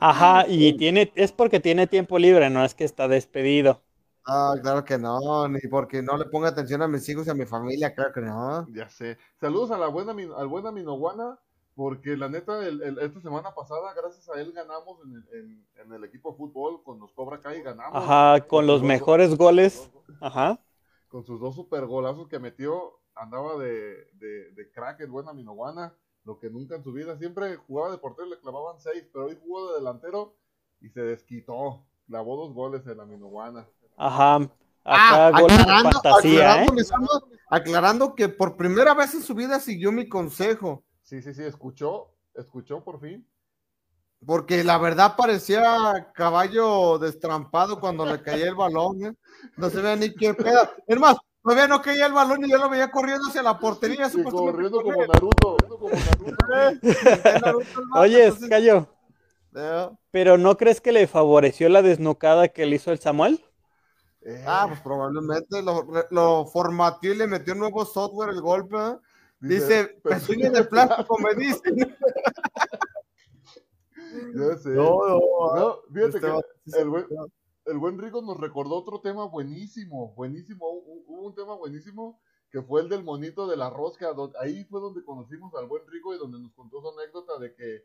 Ajá, y tiene, es porque tiene tiempo libre, no es que está despedido. Ah, claro que no, ni porque no le ponga atención a mis hijos y a mi familia, claro que no. Ya sé. Saludos a la buena, al buena Minoguana, porque la neta, el- el- esta semana pasada, gracias a él, ganamos en el, en, en el equipo de fútbol con los Cobra Kai, ganamos. Ajá, con los dos- mejores goles. Ajá. Con sus dos super golazos que metió, andaba de, de, de crack el buena Minoguana, lo que nunca en su vida, siempre jugaba de portero y le clavaban seis, pero hoy jugó de delantero y se desquitó, clavó dos goles en la Minoguana. Ajá. Ah, Acá aclarando, fantasía, ¿eh? aclarando, aclarando que por primera vez en su vida siguió mi consejo, Sí, sí, sí, escuchó, escuchó por fin. porque la verdad parecía caballo destrampado cuando le caía el balón, ¿eh? no se ve ni qué pedo. Es más, todavía no caía el balón y yo lo veía corriendo hacia la portería. Supuestamente corriendo como corría. Naruto, como Naruto. Oye, Cayo, Eh, ¿pero no crees que le favoreció la desnucada que le hizo el Samuel? Ah, pues probablemente lo, lo formateó y le metió nuevo software el golpe. ¿eh? Dice, pezuñas de plástico, me dicen. Ya sé. No, no, No, fíjate este que sí el buen, el buen Rico nos recordó otro tema buenísimo, buenísimo. Un tema buenísimo que fue el del monito de la rosca. donde- ahí fue donde conocimos al buen Rico y donde nos contó su anécdota de que,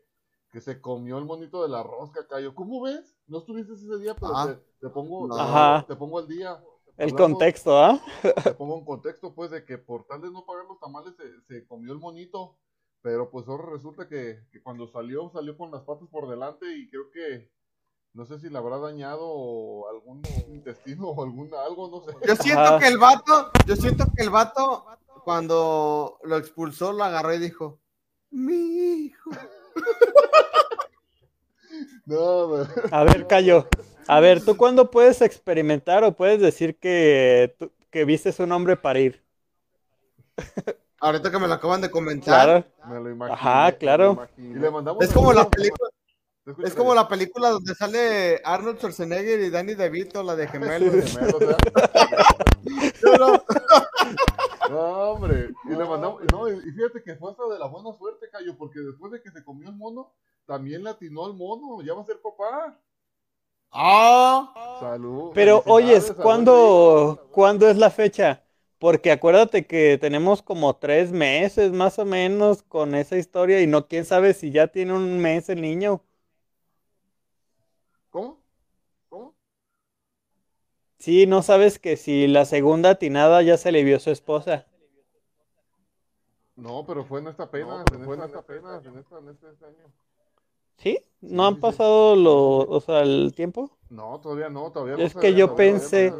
que se comió el monito de la rosca, Cayo. ¿Cómo ves? No estuviste ese día, pero Ah. te, te pongo, te, Ajá. te pongo al día. El Hablamos- contexto, ¿ah? te pongo un contexto, pues, de que por tal de no pagar los tamales se, se comió el monito. Pero pues ahora resulta que, que cuando salió, salió con las patas por delante y creo que no sé si le habrá dañado algún intestino o algún algo, no sé. Yo siento que el vato, yo siento que el vato, cuando lo expulsó, lo agarró y dijo, mi hijo. No. A ver, Cayo. A ver, ¿tú cuándo puedes experimentar o puedes decir que, que vistes un hombre parir? Ahorita que me lo acaban de comentar. Claro. Me lo. Ajá, claro. Y le mandamos Es como la película. Es como la película donde sale Arnold Schwarzenegger y Danny DeVito, la de gemelos. Yo no- hombre. Y le mandamos. No, y fíjate que fue hasta de la buena suerte, Cayo, porque después de que se comió el mono, también le atinó al mono. Ya va a ser papá. ¡Ah! Salud. Pero, oyes, ¿cuándo, ¿cuándo es la fecha? Porque acuérdate que tenemos como tres meses más o menos con esa historia y no, quién sabe si ya tiene un mes el niño. ¿Cómo? ¿Cómo? Sí, no sabes que si la segunda atinada ya se le vio su esposa. No, pero fue en esta pena, fue en esta pena, en, esta, en este, este año. ¿Sí? ¿No han pasado lo, o sea, el tiempo? No, todavía no, todavía no. Es que yo no pensé,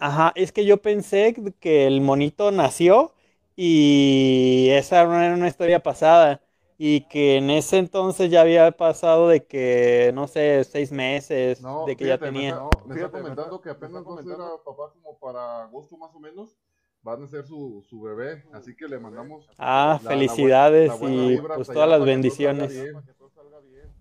ajá, es que yo pensé que el monito nació y esa no era una historia pasada y que en ese entonces ya había pasado de que, no sé, seis meses, No, de que ya me tenía. está, me está comentando que apenas va a ser a papá como para agosto más o menos. Van a ser su, su bebé, así que le mandamos Ah, la- la felicidades buena- la buena y pues todas las bendiciones.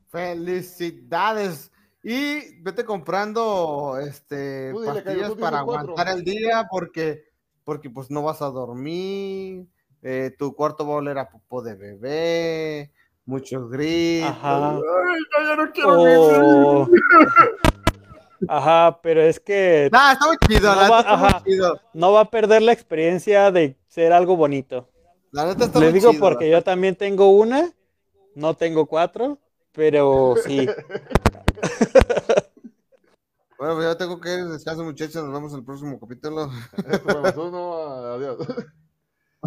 Felicidades. Y vete comprando este pastillas para cuatro. aguantar el día porque porque pues no vas a dormir, eh, tu cuarto va a oler a popó de bebé, muchos gritos. Ajá. Ay, no, ya no quiero O- vivir. Ajá, pero es que Nah, está muy chido, la no, va, neta está muy ajá, chido. no va a perder la experiencia de ser algo bonito. La neta está Les muy digo chido, porque yo también tengo una, no tengo cuatro, pero sí. Bueno, pues ya tengo que ir, descanso muchachos, nos vemos en el próximo capítulo. Adiós.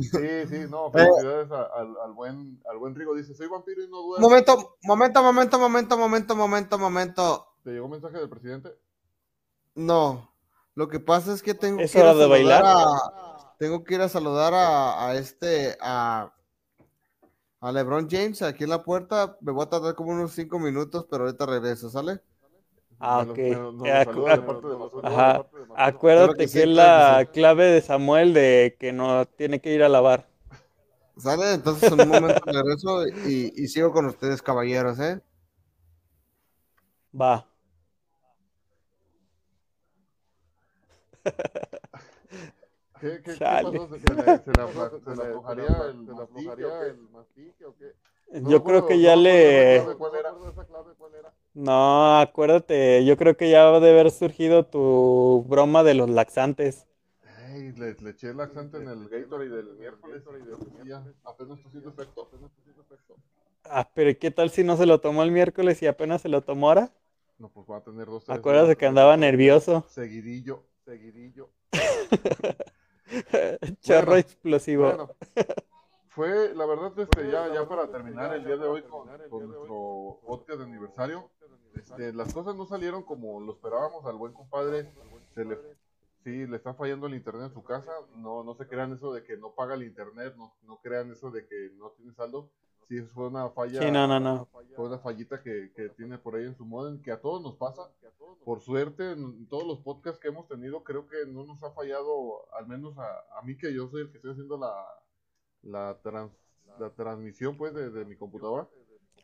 Sí, sí, no, Eh. felicidades a- al, al buen, al buen Rigo. Dice, soy vampiro y no duermo. Momento, momento, momento, momento, momento, momento, momento. ¿Te llegó mensaje del presidente? No, lo que pasa es que tengo ¿Es que ir a de saludar bailar? a, tengo que ir a saludar a, a este, a, a LeBron James aquí en la puerta. Me voy a tardar como unos cinco minutos, pero ahorita regreso, ¿sale? Ah, ok. Acuérdate que es la clave de Samuel de que no tiene que ir a lavar. ¿Sale? Entonces en un momento regreso y, y sigo con ustedes, caballeros, ¿eh? Va. ¿Qué, qué, pasó? ¿Se, le, se le afla- se le aflojaría el mastique o qué? No Yo creo que ya le... No, acuérdate, yo creo que ya debe haber surgido tu broma de los laxantes. Ey, le, le eché laxante en el Gatorade del miércoles y ya apenas está haciendo efecto, apenas está haciendo efecto. Ah, pero ¿qué tal si no se lo tomó el miércoles y apenas se lo tomó ahora? No, pues va a tener dos, tres Acuérdate que andaba nervioso. Seguidillo, seguidillo. Chorro Bueno, explosivo. Bueno, fue, la verdad, este, ya, ya para terminar el día de hoy con, con nuestro podcast de aniversario, este, las cosas no salieron como lo esperábamos al buen compadre. Se le, sí, le está fallando el internet en su casa. No, no se crean eso de que no paga el internet, no, no crean eso de que no tiene saldo. Sí, fue una falla. Sí, no, no, no. Fue una fallita que, que tiene por ahí en su modem, que a todos nos pasa. Por suerte, en todos los podcasts que hemos tenido, creo que no nos ha fallado, al menos a, a mí que yo soy el que estoy haciendo la, la, trans- la transmisión pues de, de mi computadora.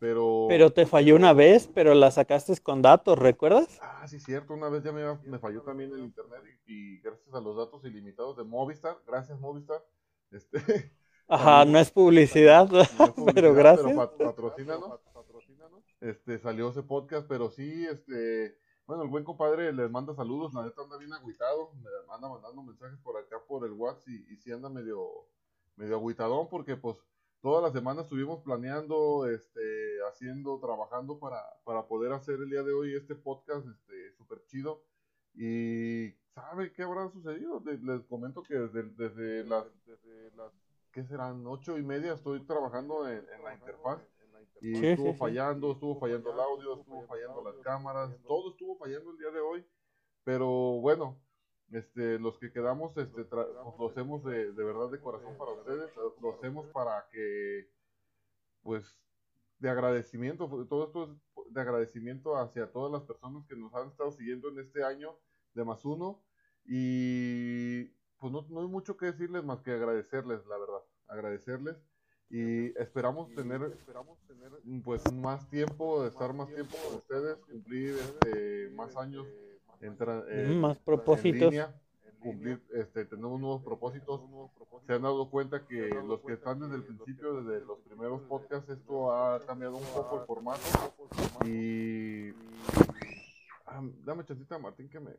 Pero, Pero te falló una vez, pero la sacaste con datos, ¿recuerdas? Ah, sí, cierto, una vez ya me, me falló también el internet y, y gracias a los datos ilimitados de Movistar, gracias Movistar, este, Ajá, no es publicidad, no es pero publicidad, gracias. Pero pat- patrocínanos, este, salió ese podcast, pero sí, este, bueno, el buen compadre les manda saludos, la neta anda bien agüitado, me anda mandando mensajes por acá por el WhatsApp y, y sí anda medio, medio agüitadón porque pues toda la semana estuvimos planeando, este, haciendo, trabajando para, para poder hacer el día de hoy este podcast, este, súper chido y ¿sabe qué habrá sucedido? Le- Les comento que desde, desde las, desde las, ¿qué serán? Ocho y media estoy trabajando en, en la interfaz y Sí, estuvo sí, sí. fallando, estuvo fallando el audio, estuvo fallando las cámaras, todo estuvo fallando el día de hoy, pero bueno, este, los que quedamos, este, tra- pues, lo hacemos de, de verdad de corazón para ustedes, lo hacemos para que, pues, de agradecimiento, todo esto es de agradecimiento hacia todas las personas que nos han estado siguiendo en este año de más uno y pues no, no hay mucho que decirles más que agradecerles, la verdad, agradecerles y esperamos tener, esperamos tener pues más tiempo, estar más tiempo con ustedes, cumplir este, más años en, en- Mm, más en propósitos. línea, cumplir, este, tenemos nuevos propósitos. Se han dado cuenta que los que están desde el principio, desde los primeros podcasts, esto ha cambiado un poco el formato y Ah, dame chancita Martín que me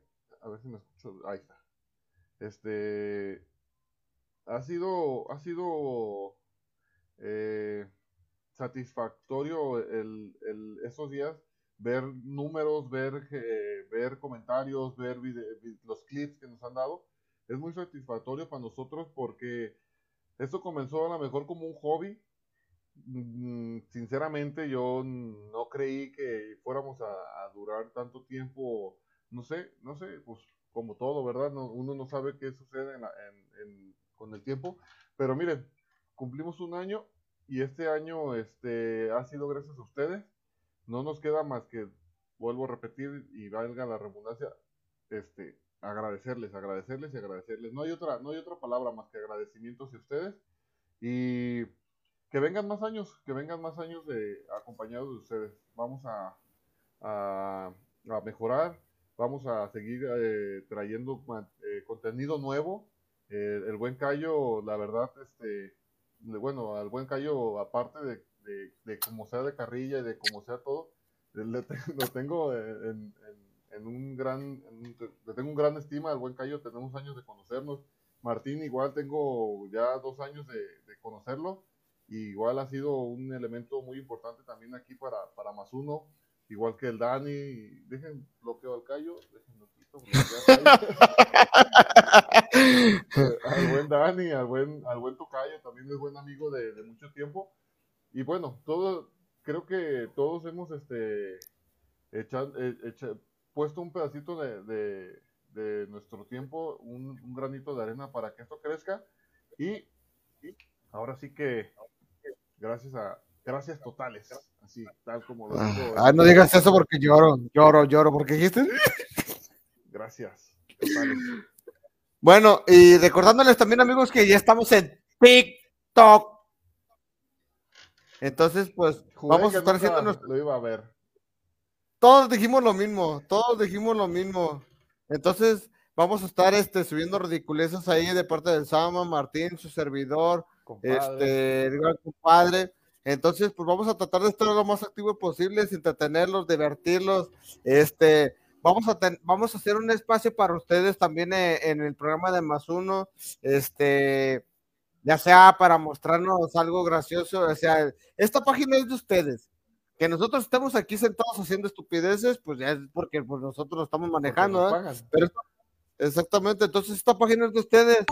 a ver si me escucho ahí está este ha sido ha sido eh, satisfactorio el, el- esos días ver números, ver, eh, ver comentarios, ver los clips que nos han dado, es muy satisfactorio para nosotros porque esto comenzó a lo mejor como un hobby. Mm, Sinceramente, yo no creí que fuéramos a, durar tanto tiempo, no sé, no sé, pues como todo, ¿verdad? No- uno no sabe qué sucede en la- en- con el tiempo, pero miren, cumplimos un año y este año este, ha sido gracias a ustedes. No nos queda más que, vuelvo a repetir y valga la redundancia, este, agradecerles, agradecerles y agradecerles. No hay otra, no hay otra palabra más que agradecimientos hacia ustedes y que vengan más años, que vengan más años de acompañados de ustedes. Vamos a, a, a mejorar, vamos a seguir eh, trayendo eh, contenido nuevo. Eh, el buen Cayo, la verdad, este, bueno, al buen Cayo, aparte de, de, de como sea de carrilla y de como sea todo, le te- lo tengo en, un gran, en le tengo un gran estima al buen Cayo, tenemos años de conocernos. Martín igual tengo ya dos años de, conocerlo, igual ha sido un elemento muy importante también aquí para, para más uno, igual que el Dani, dejen bloqueo al bloqueo al buen Dani, al buen, al buen Tocayo, también es buen amigo de mucho tiempo. Y bueno, todo, creo que todos hemos este echa- eh, echa- puesto un pedacito de, de- de nuestro tiempo, un, un granito de arena para que esto crezca. Y, y ahora sí que gracias a gracias totales, así tal como lo digo. Ah, no digas eso porque lloro, lloro, lloro, porque dijiste. Gracias. totales. Bueno, y recordándoles también, amigos, que ya estamos en TikTok. Entonces, pues, Juré vamos a estar haciendo nuestro... Lo iba a ver. Todos dijimos lo mismo, todos dijimos lo mismo. Entonces, vamos a estar este, subiendo ridiculeces ahí de parte del Sama, Martín, su servidor, este, el gran compadre. Entonces, pues vamos a tratar de estar lo más activo posible, entretenerlos, divertirlos. Este, vamos a ten- vamos a hacer un espacio para ustedes también eh, en el programa de Más Uno, este, ya sea para mostrarnos algo gracioso, o sea, esta página es de ustedes. Que nosotros estemos aquí sentados haciendo estupideces, pues ya es porque pues, nosotros lo estamos manejando, ¿eh? Pero exactamente, entonces esta página es de ustedes.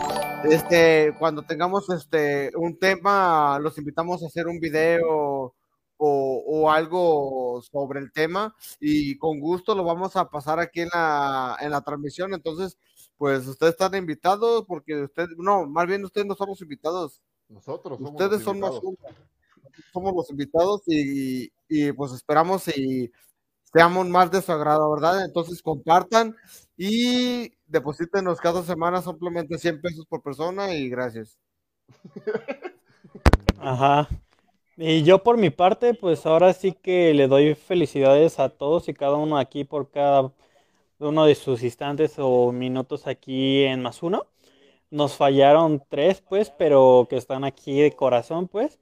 Este, cuando tengamos este un tema, los invitamos a hacer un video o, o algo sobre el tema y con gusto lo vamos a pasar aquí en la, en la transmisión. Entonces, pues ustedes están invitados porque ustedes, no, más bien ustedes no somos invitados. Nosotros somos Ustedes los son invitados. somos los invitados y, y, pues esperamos y seamos más de su agrado, ¿verdad? Entonces compartan y deposítenos cada semana simplemente 100 pesos por persona y gracias. Ajá. Y yo por mi parte, pues ahora sí que le doy felicidades a todos y cada uno aquí por cada uno de sus instantes o minutos aquí en más uno. Nos fallaron tres, pues, pero que están aquí de corazón, pues.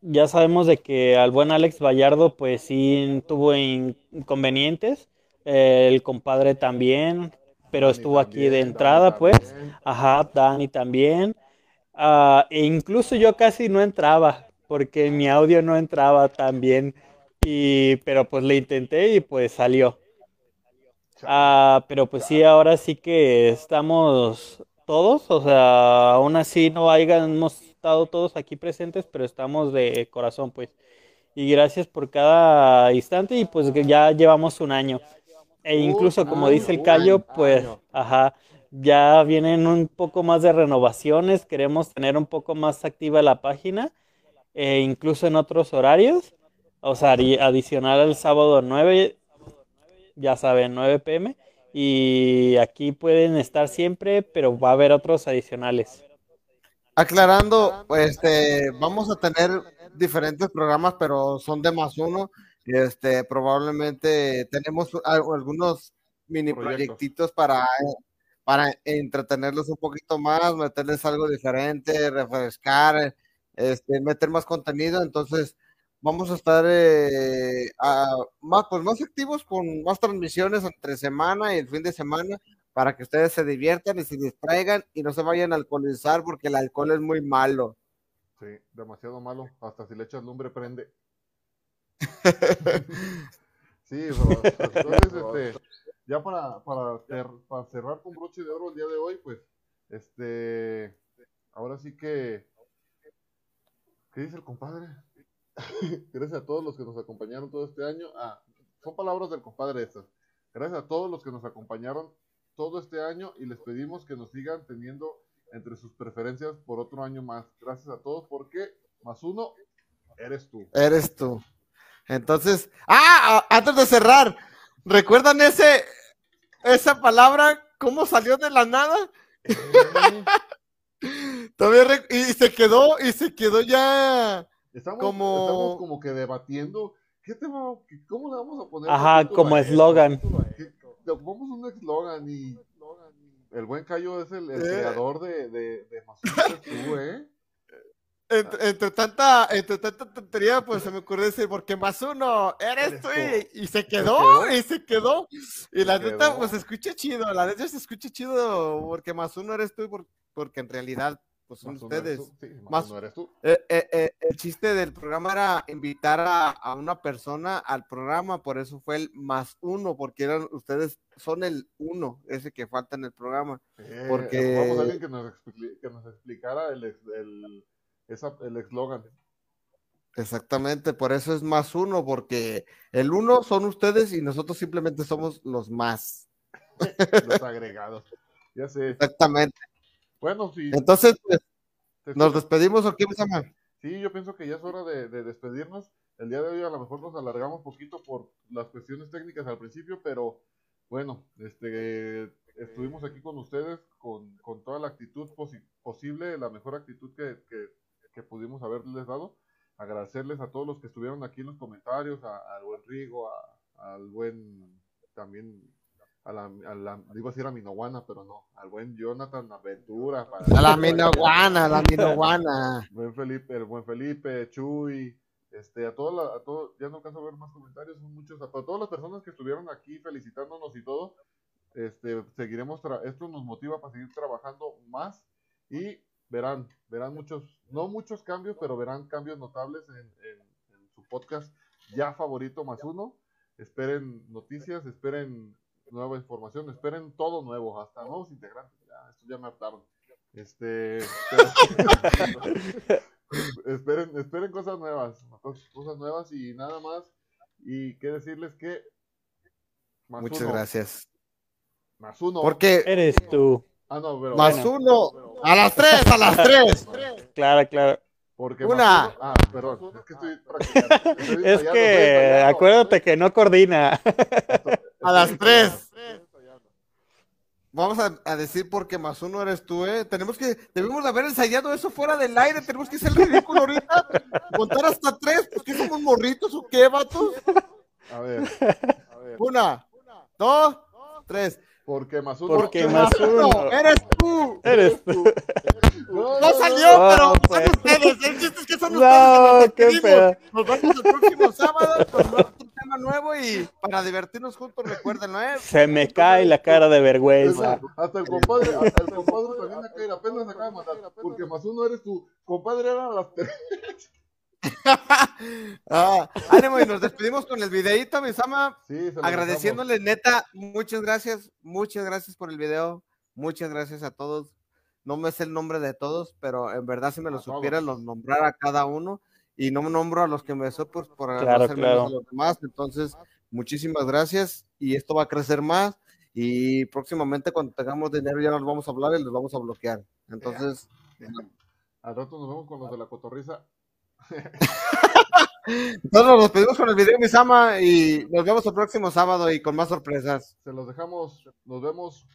Ya sabemos de que al buen Alex Vallardo, pues sí tuvo in- inconvenientes. El compadre también, pero estuvo aquí de entrada, pues. Ajá, Dani también. Ah, e incluso yo casi no entraba, porque mi audio no entraba tan bien. Y, pero pues le intenté y pues salió. Ah, pero pues sí, ahora sí que estamos todos, o sea, aún así no hayamos estado todos aquí presentes, pero estamos de corazón, pues. Y gracias por cada instante y pues ya llevamos un año. E incluso, como dice el Cayo, pues, ajá, ya vienen un poco más de renovaciones, queremos tener un poco más activa la página, e incluso en otros horarios, o sea, adi- adicional al sábado 9, ya saben, 9 pm, y aquí pueden estar siempre, pero va a haber otros adicionales. Aclarando, este, vamos a tener diferentes programas, pero son de más uno. Este, probablemente tenemos al- algunos mini proyectitos para, para entretenerlos un poquito más, meterles algo diferente, refrescar, este, meter más contenido. Entonces, vamos a estar eh, a- más, pues más activos con más transmisiones entre semana y el fin de semana para que ustedes se diviertan y se distraigan y no se vayan a alcoholizar porque el alcohol es muy malo. Sí, demasiado malo. Hasta si le echas lumbre prende. Sí, bro. Entonces, este, ya para, para, para cerrar con broche de oro el día de hoy, pues, este, ahora sí que, ¿qué dice el compadre? Gracias a todos los que nos acompañaron todo este año. Ah, son palabras del compadre estas. Gracias a todos los que nos acompañaron todo este año y les pedimos que nos sigan teniendo entre sus preferencias por otro año más. Gracias a todos porque más uno eres tú. Eres tú. Entonces, ah, antes de cerrar, ¿recuerdan ese, esa palabra? ¿Cómo salió de la nada? Todavía rec- y se quedó, y se quedó ya Estamos como, estamos como que debatiendo qué tema, cómo le vamos a poner. Ajá, como eslogan. Pongamos un eslogan y el buen Cayo es el, el Eh. creador de, de, tú, ¿eh? entre, entre tanta, entre tanta tontería, pues se me ocurrió decir, porque más uno, eres Eres tú, tú. y, y se Se quedó, y se quedó. Y la neta, pues se escucha chido, la neta se escucha chido, porque más uno eres tú, por- porque en realidad, pues son Más uno eres ustedes. tú, sí, más Más- uno eres tú. eh, eh, eh, el chiste del programa era invitar a, a una persona al programa, por eso fue el más uno, porque eran ustedes son el uno, ese que falta en el programa. Eh, porque Vamos a alguien que nos, que nos explicara el, el, esa, el eslogan. Exactamente, por eso es más uno, porque el uno son ustedes y nosotros simplemente somos los más. Los agregados. Ya sé. Exactamente. Bueno, sí. Entonces, pues, ¿nos despedimos o qué, mis ama? Sí, yo pienso que ya es hora de, de despedirnos. El día de hoy a lo mejor nos alargamos poquito por las cuestiones técnicas al principio, pero bueno, este, estuvimos aquí con ustedes con, con toda la actitud posi- posible, la mejor actitud que, que, que pudimos haberles dado. Agradecerles a todos los que estuvieron aquí en los comentarios, al buen Rigo, a- al buen también a la, a la- a decir a Minoguana, pero no, al buen Jonathan Aventura. para- A la minoguana, a la minoguana. Buen Felipe, el buen Felipe, Chuy, este, a todos, a todos, ya no alcanzo a ver más comentarios, son muchos, a todas las personas que estuvieron aquí felicitándonos y todo, este, seguiremos, tra- esto nos motiva para seguir trabajando más y verán, verán muchos, no muchos cambios, pero verán cambios notables en, en- en su podcast ya favorito más uno, esperen noticias, esperen nueva información, esperen todo nuevo, hasta nuevos integrantes, ya, esto ya me hartaron. Este, esperen, esperen cosas nuevas, cos- cosas nuevas y nada más. Y qué decirles que más Muchas uno, gracias. Más uno. Porque Eres tú. Ah, no, pero más bueno. uno, a las tres, a las tres. Claro, claro. Porque Una. uno- ah, perdón, es que estoy estoy Es que acuérdate que no coordina. A las tres. Vamos a, a decir porque más uno eres tú, ¿eh? Tenemos que, debemos de haber ensayado eso fuera del aire, tenemos que ser ridículo ahorita. Contar hasta tres, pues que somos morritos o qué, vatos. A ver, a ver. Una, dos, tres. Porque más uno. Porque más uno. Eres tú. Eres tú. No, No no, salió, no, pero pues. son ustedes. El chiste es que son No, ustedes. qué Nos despedimos. pedo. Nos vemos el próximo sábado con otro tema nuevo y para divertirnos juntos, recuerden, ¿no? eh? Se me cae la cara de vergüenza. Hasta el compadre, hasta el compadre también acá, era, apenas acaba de matar. Porque más uno eres tú. Compadre era las tres. Ah, ánimo y nos despedimos con el videíto, mi Sama. Sí, Agradeciéndole, neta, muchas gracias, muchas gracias por el video, muchas gracias a todos. No me sé el nombre de todos, pero en verdad si me lo A supiera, todos. los nombrar a cada uno y no me nombro a los que me pues, por no Claro, claro. a los demás. Entonces, muchísimas gracias y esto va a crecer más y próximamente cuando tengamos dinero ya nos vamos a hablar y los vamos a bloquear. Entonces, Al rato nos vemos con los de la cotorriza. Entonces nos despedimos con el video, mi Sama, y nos vemos el próximo sábado y con más sorpresas. Se los dejamos. Nos vemos.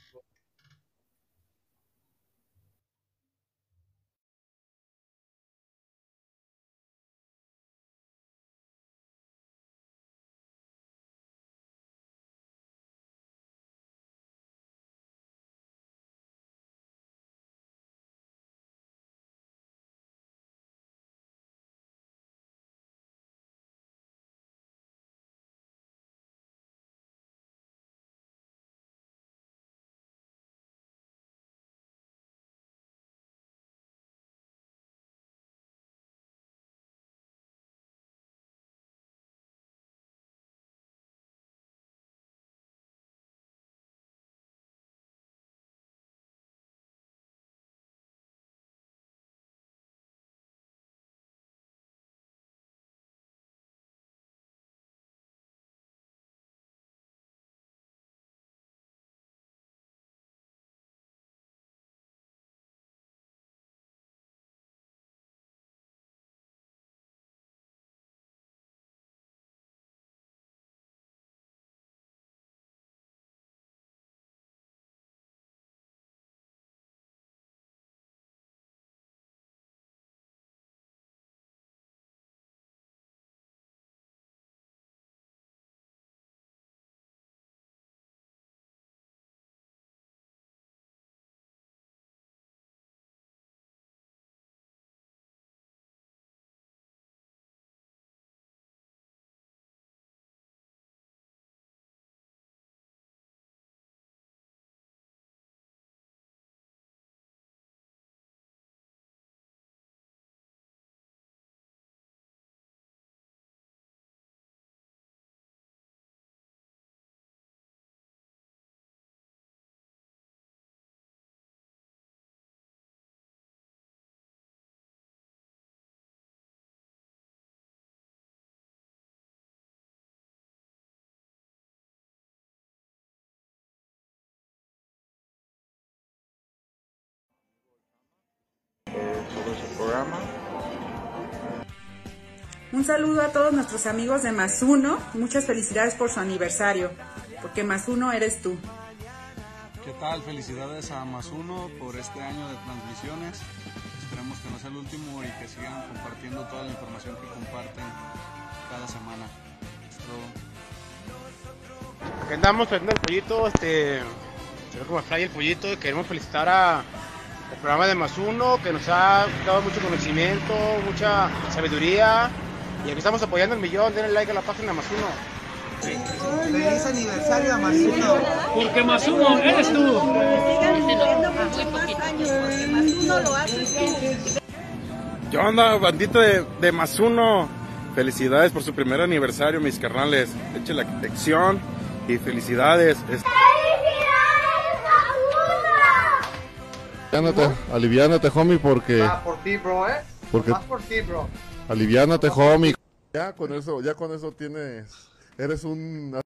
Un saludo a todos nuestros amigos de Más Uno. Muchas felicidades por su aniversario, porque Más Uno eres tú. ¿Qué tal? Felicidades a Más Uno por este año de transmisiones. Esperemos que no sea el último y que sigan compartiendo toda la información que comparten cada semana. Es todo. Aquí andamos trayendo el pollito, este, ve como fly el pollito queremos felicitar a el programa de Más Uno que nos ha dado mucho conocimiento, mucha sabiduría y aquí estamos apoyando el millón, denle like a la página Más Uno. Feliz aniversario a Masuno. Porque más uno eres tú. ¿Qué onda, bandita de, de más uno? Felicidades por su primer aniversario, mis carnales. Eche la lección y felicidades. Es- Aliviánate, aliviánate, homie, porque... Ah, por ti, bro, eh. Porque- Más por ti, bro. Aliviánate, homie. Ya con eso, ya con eso tienes... Eres un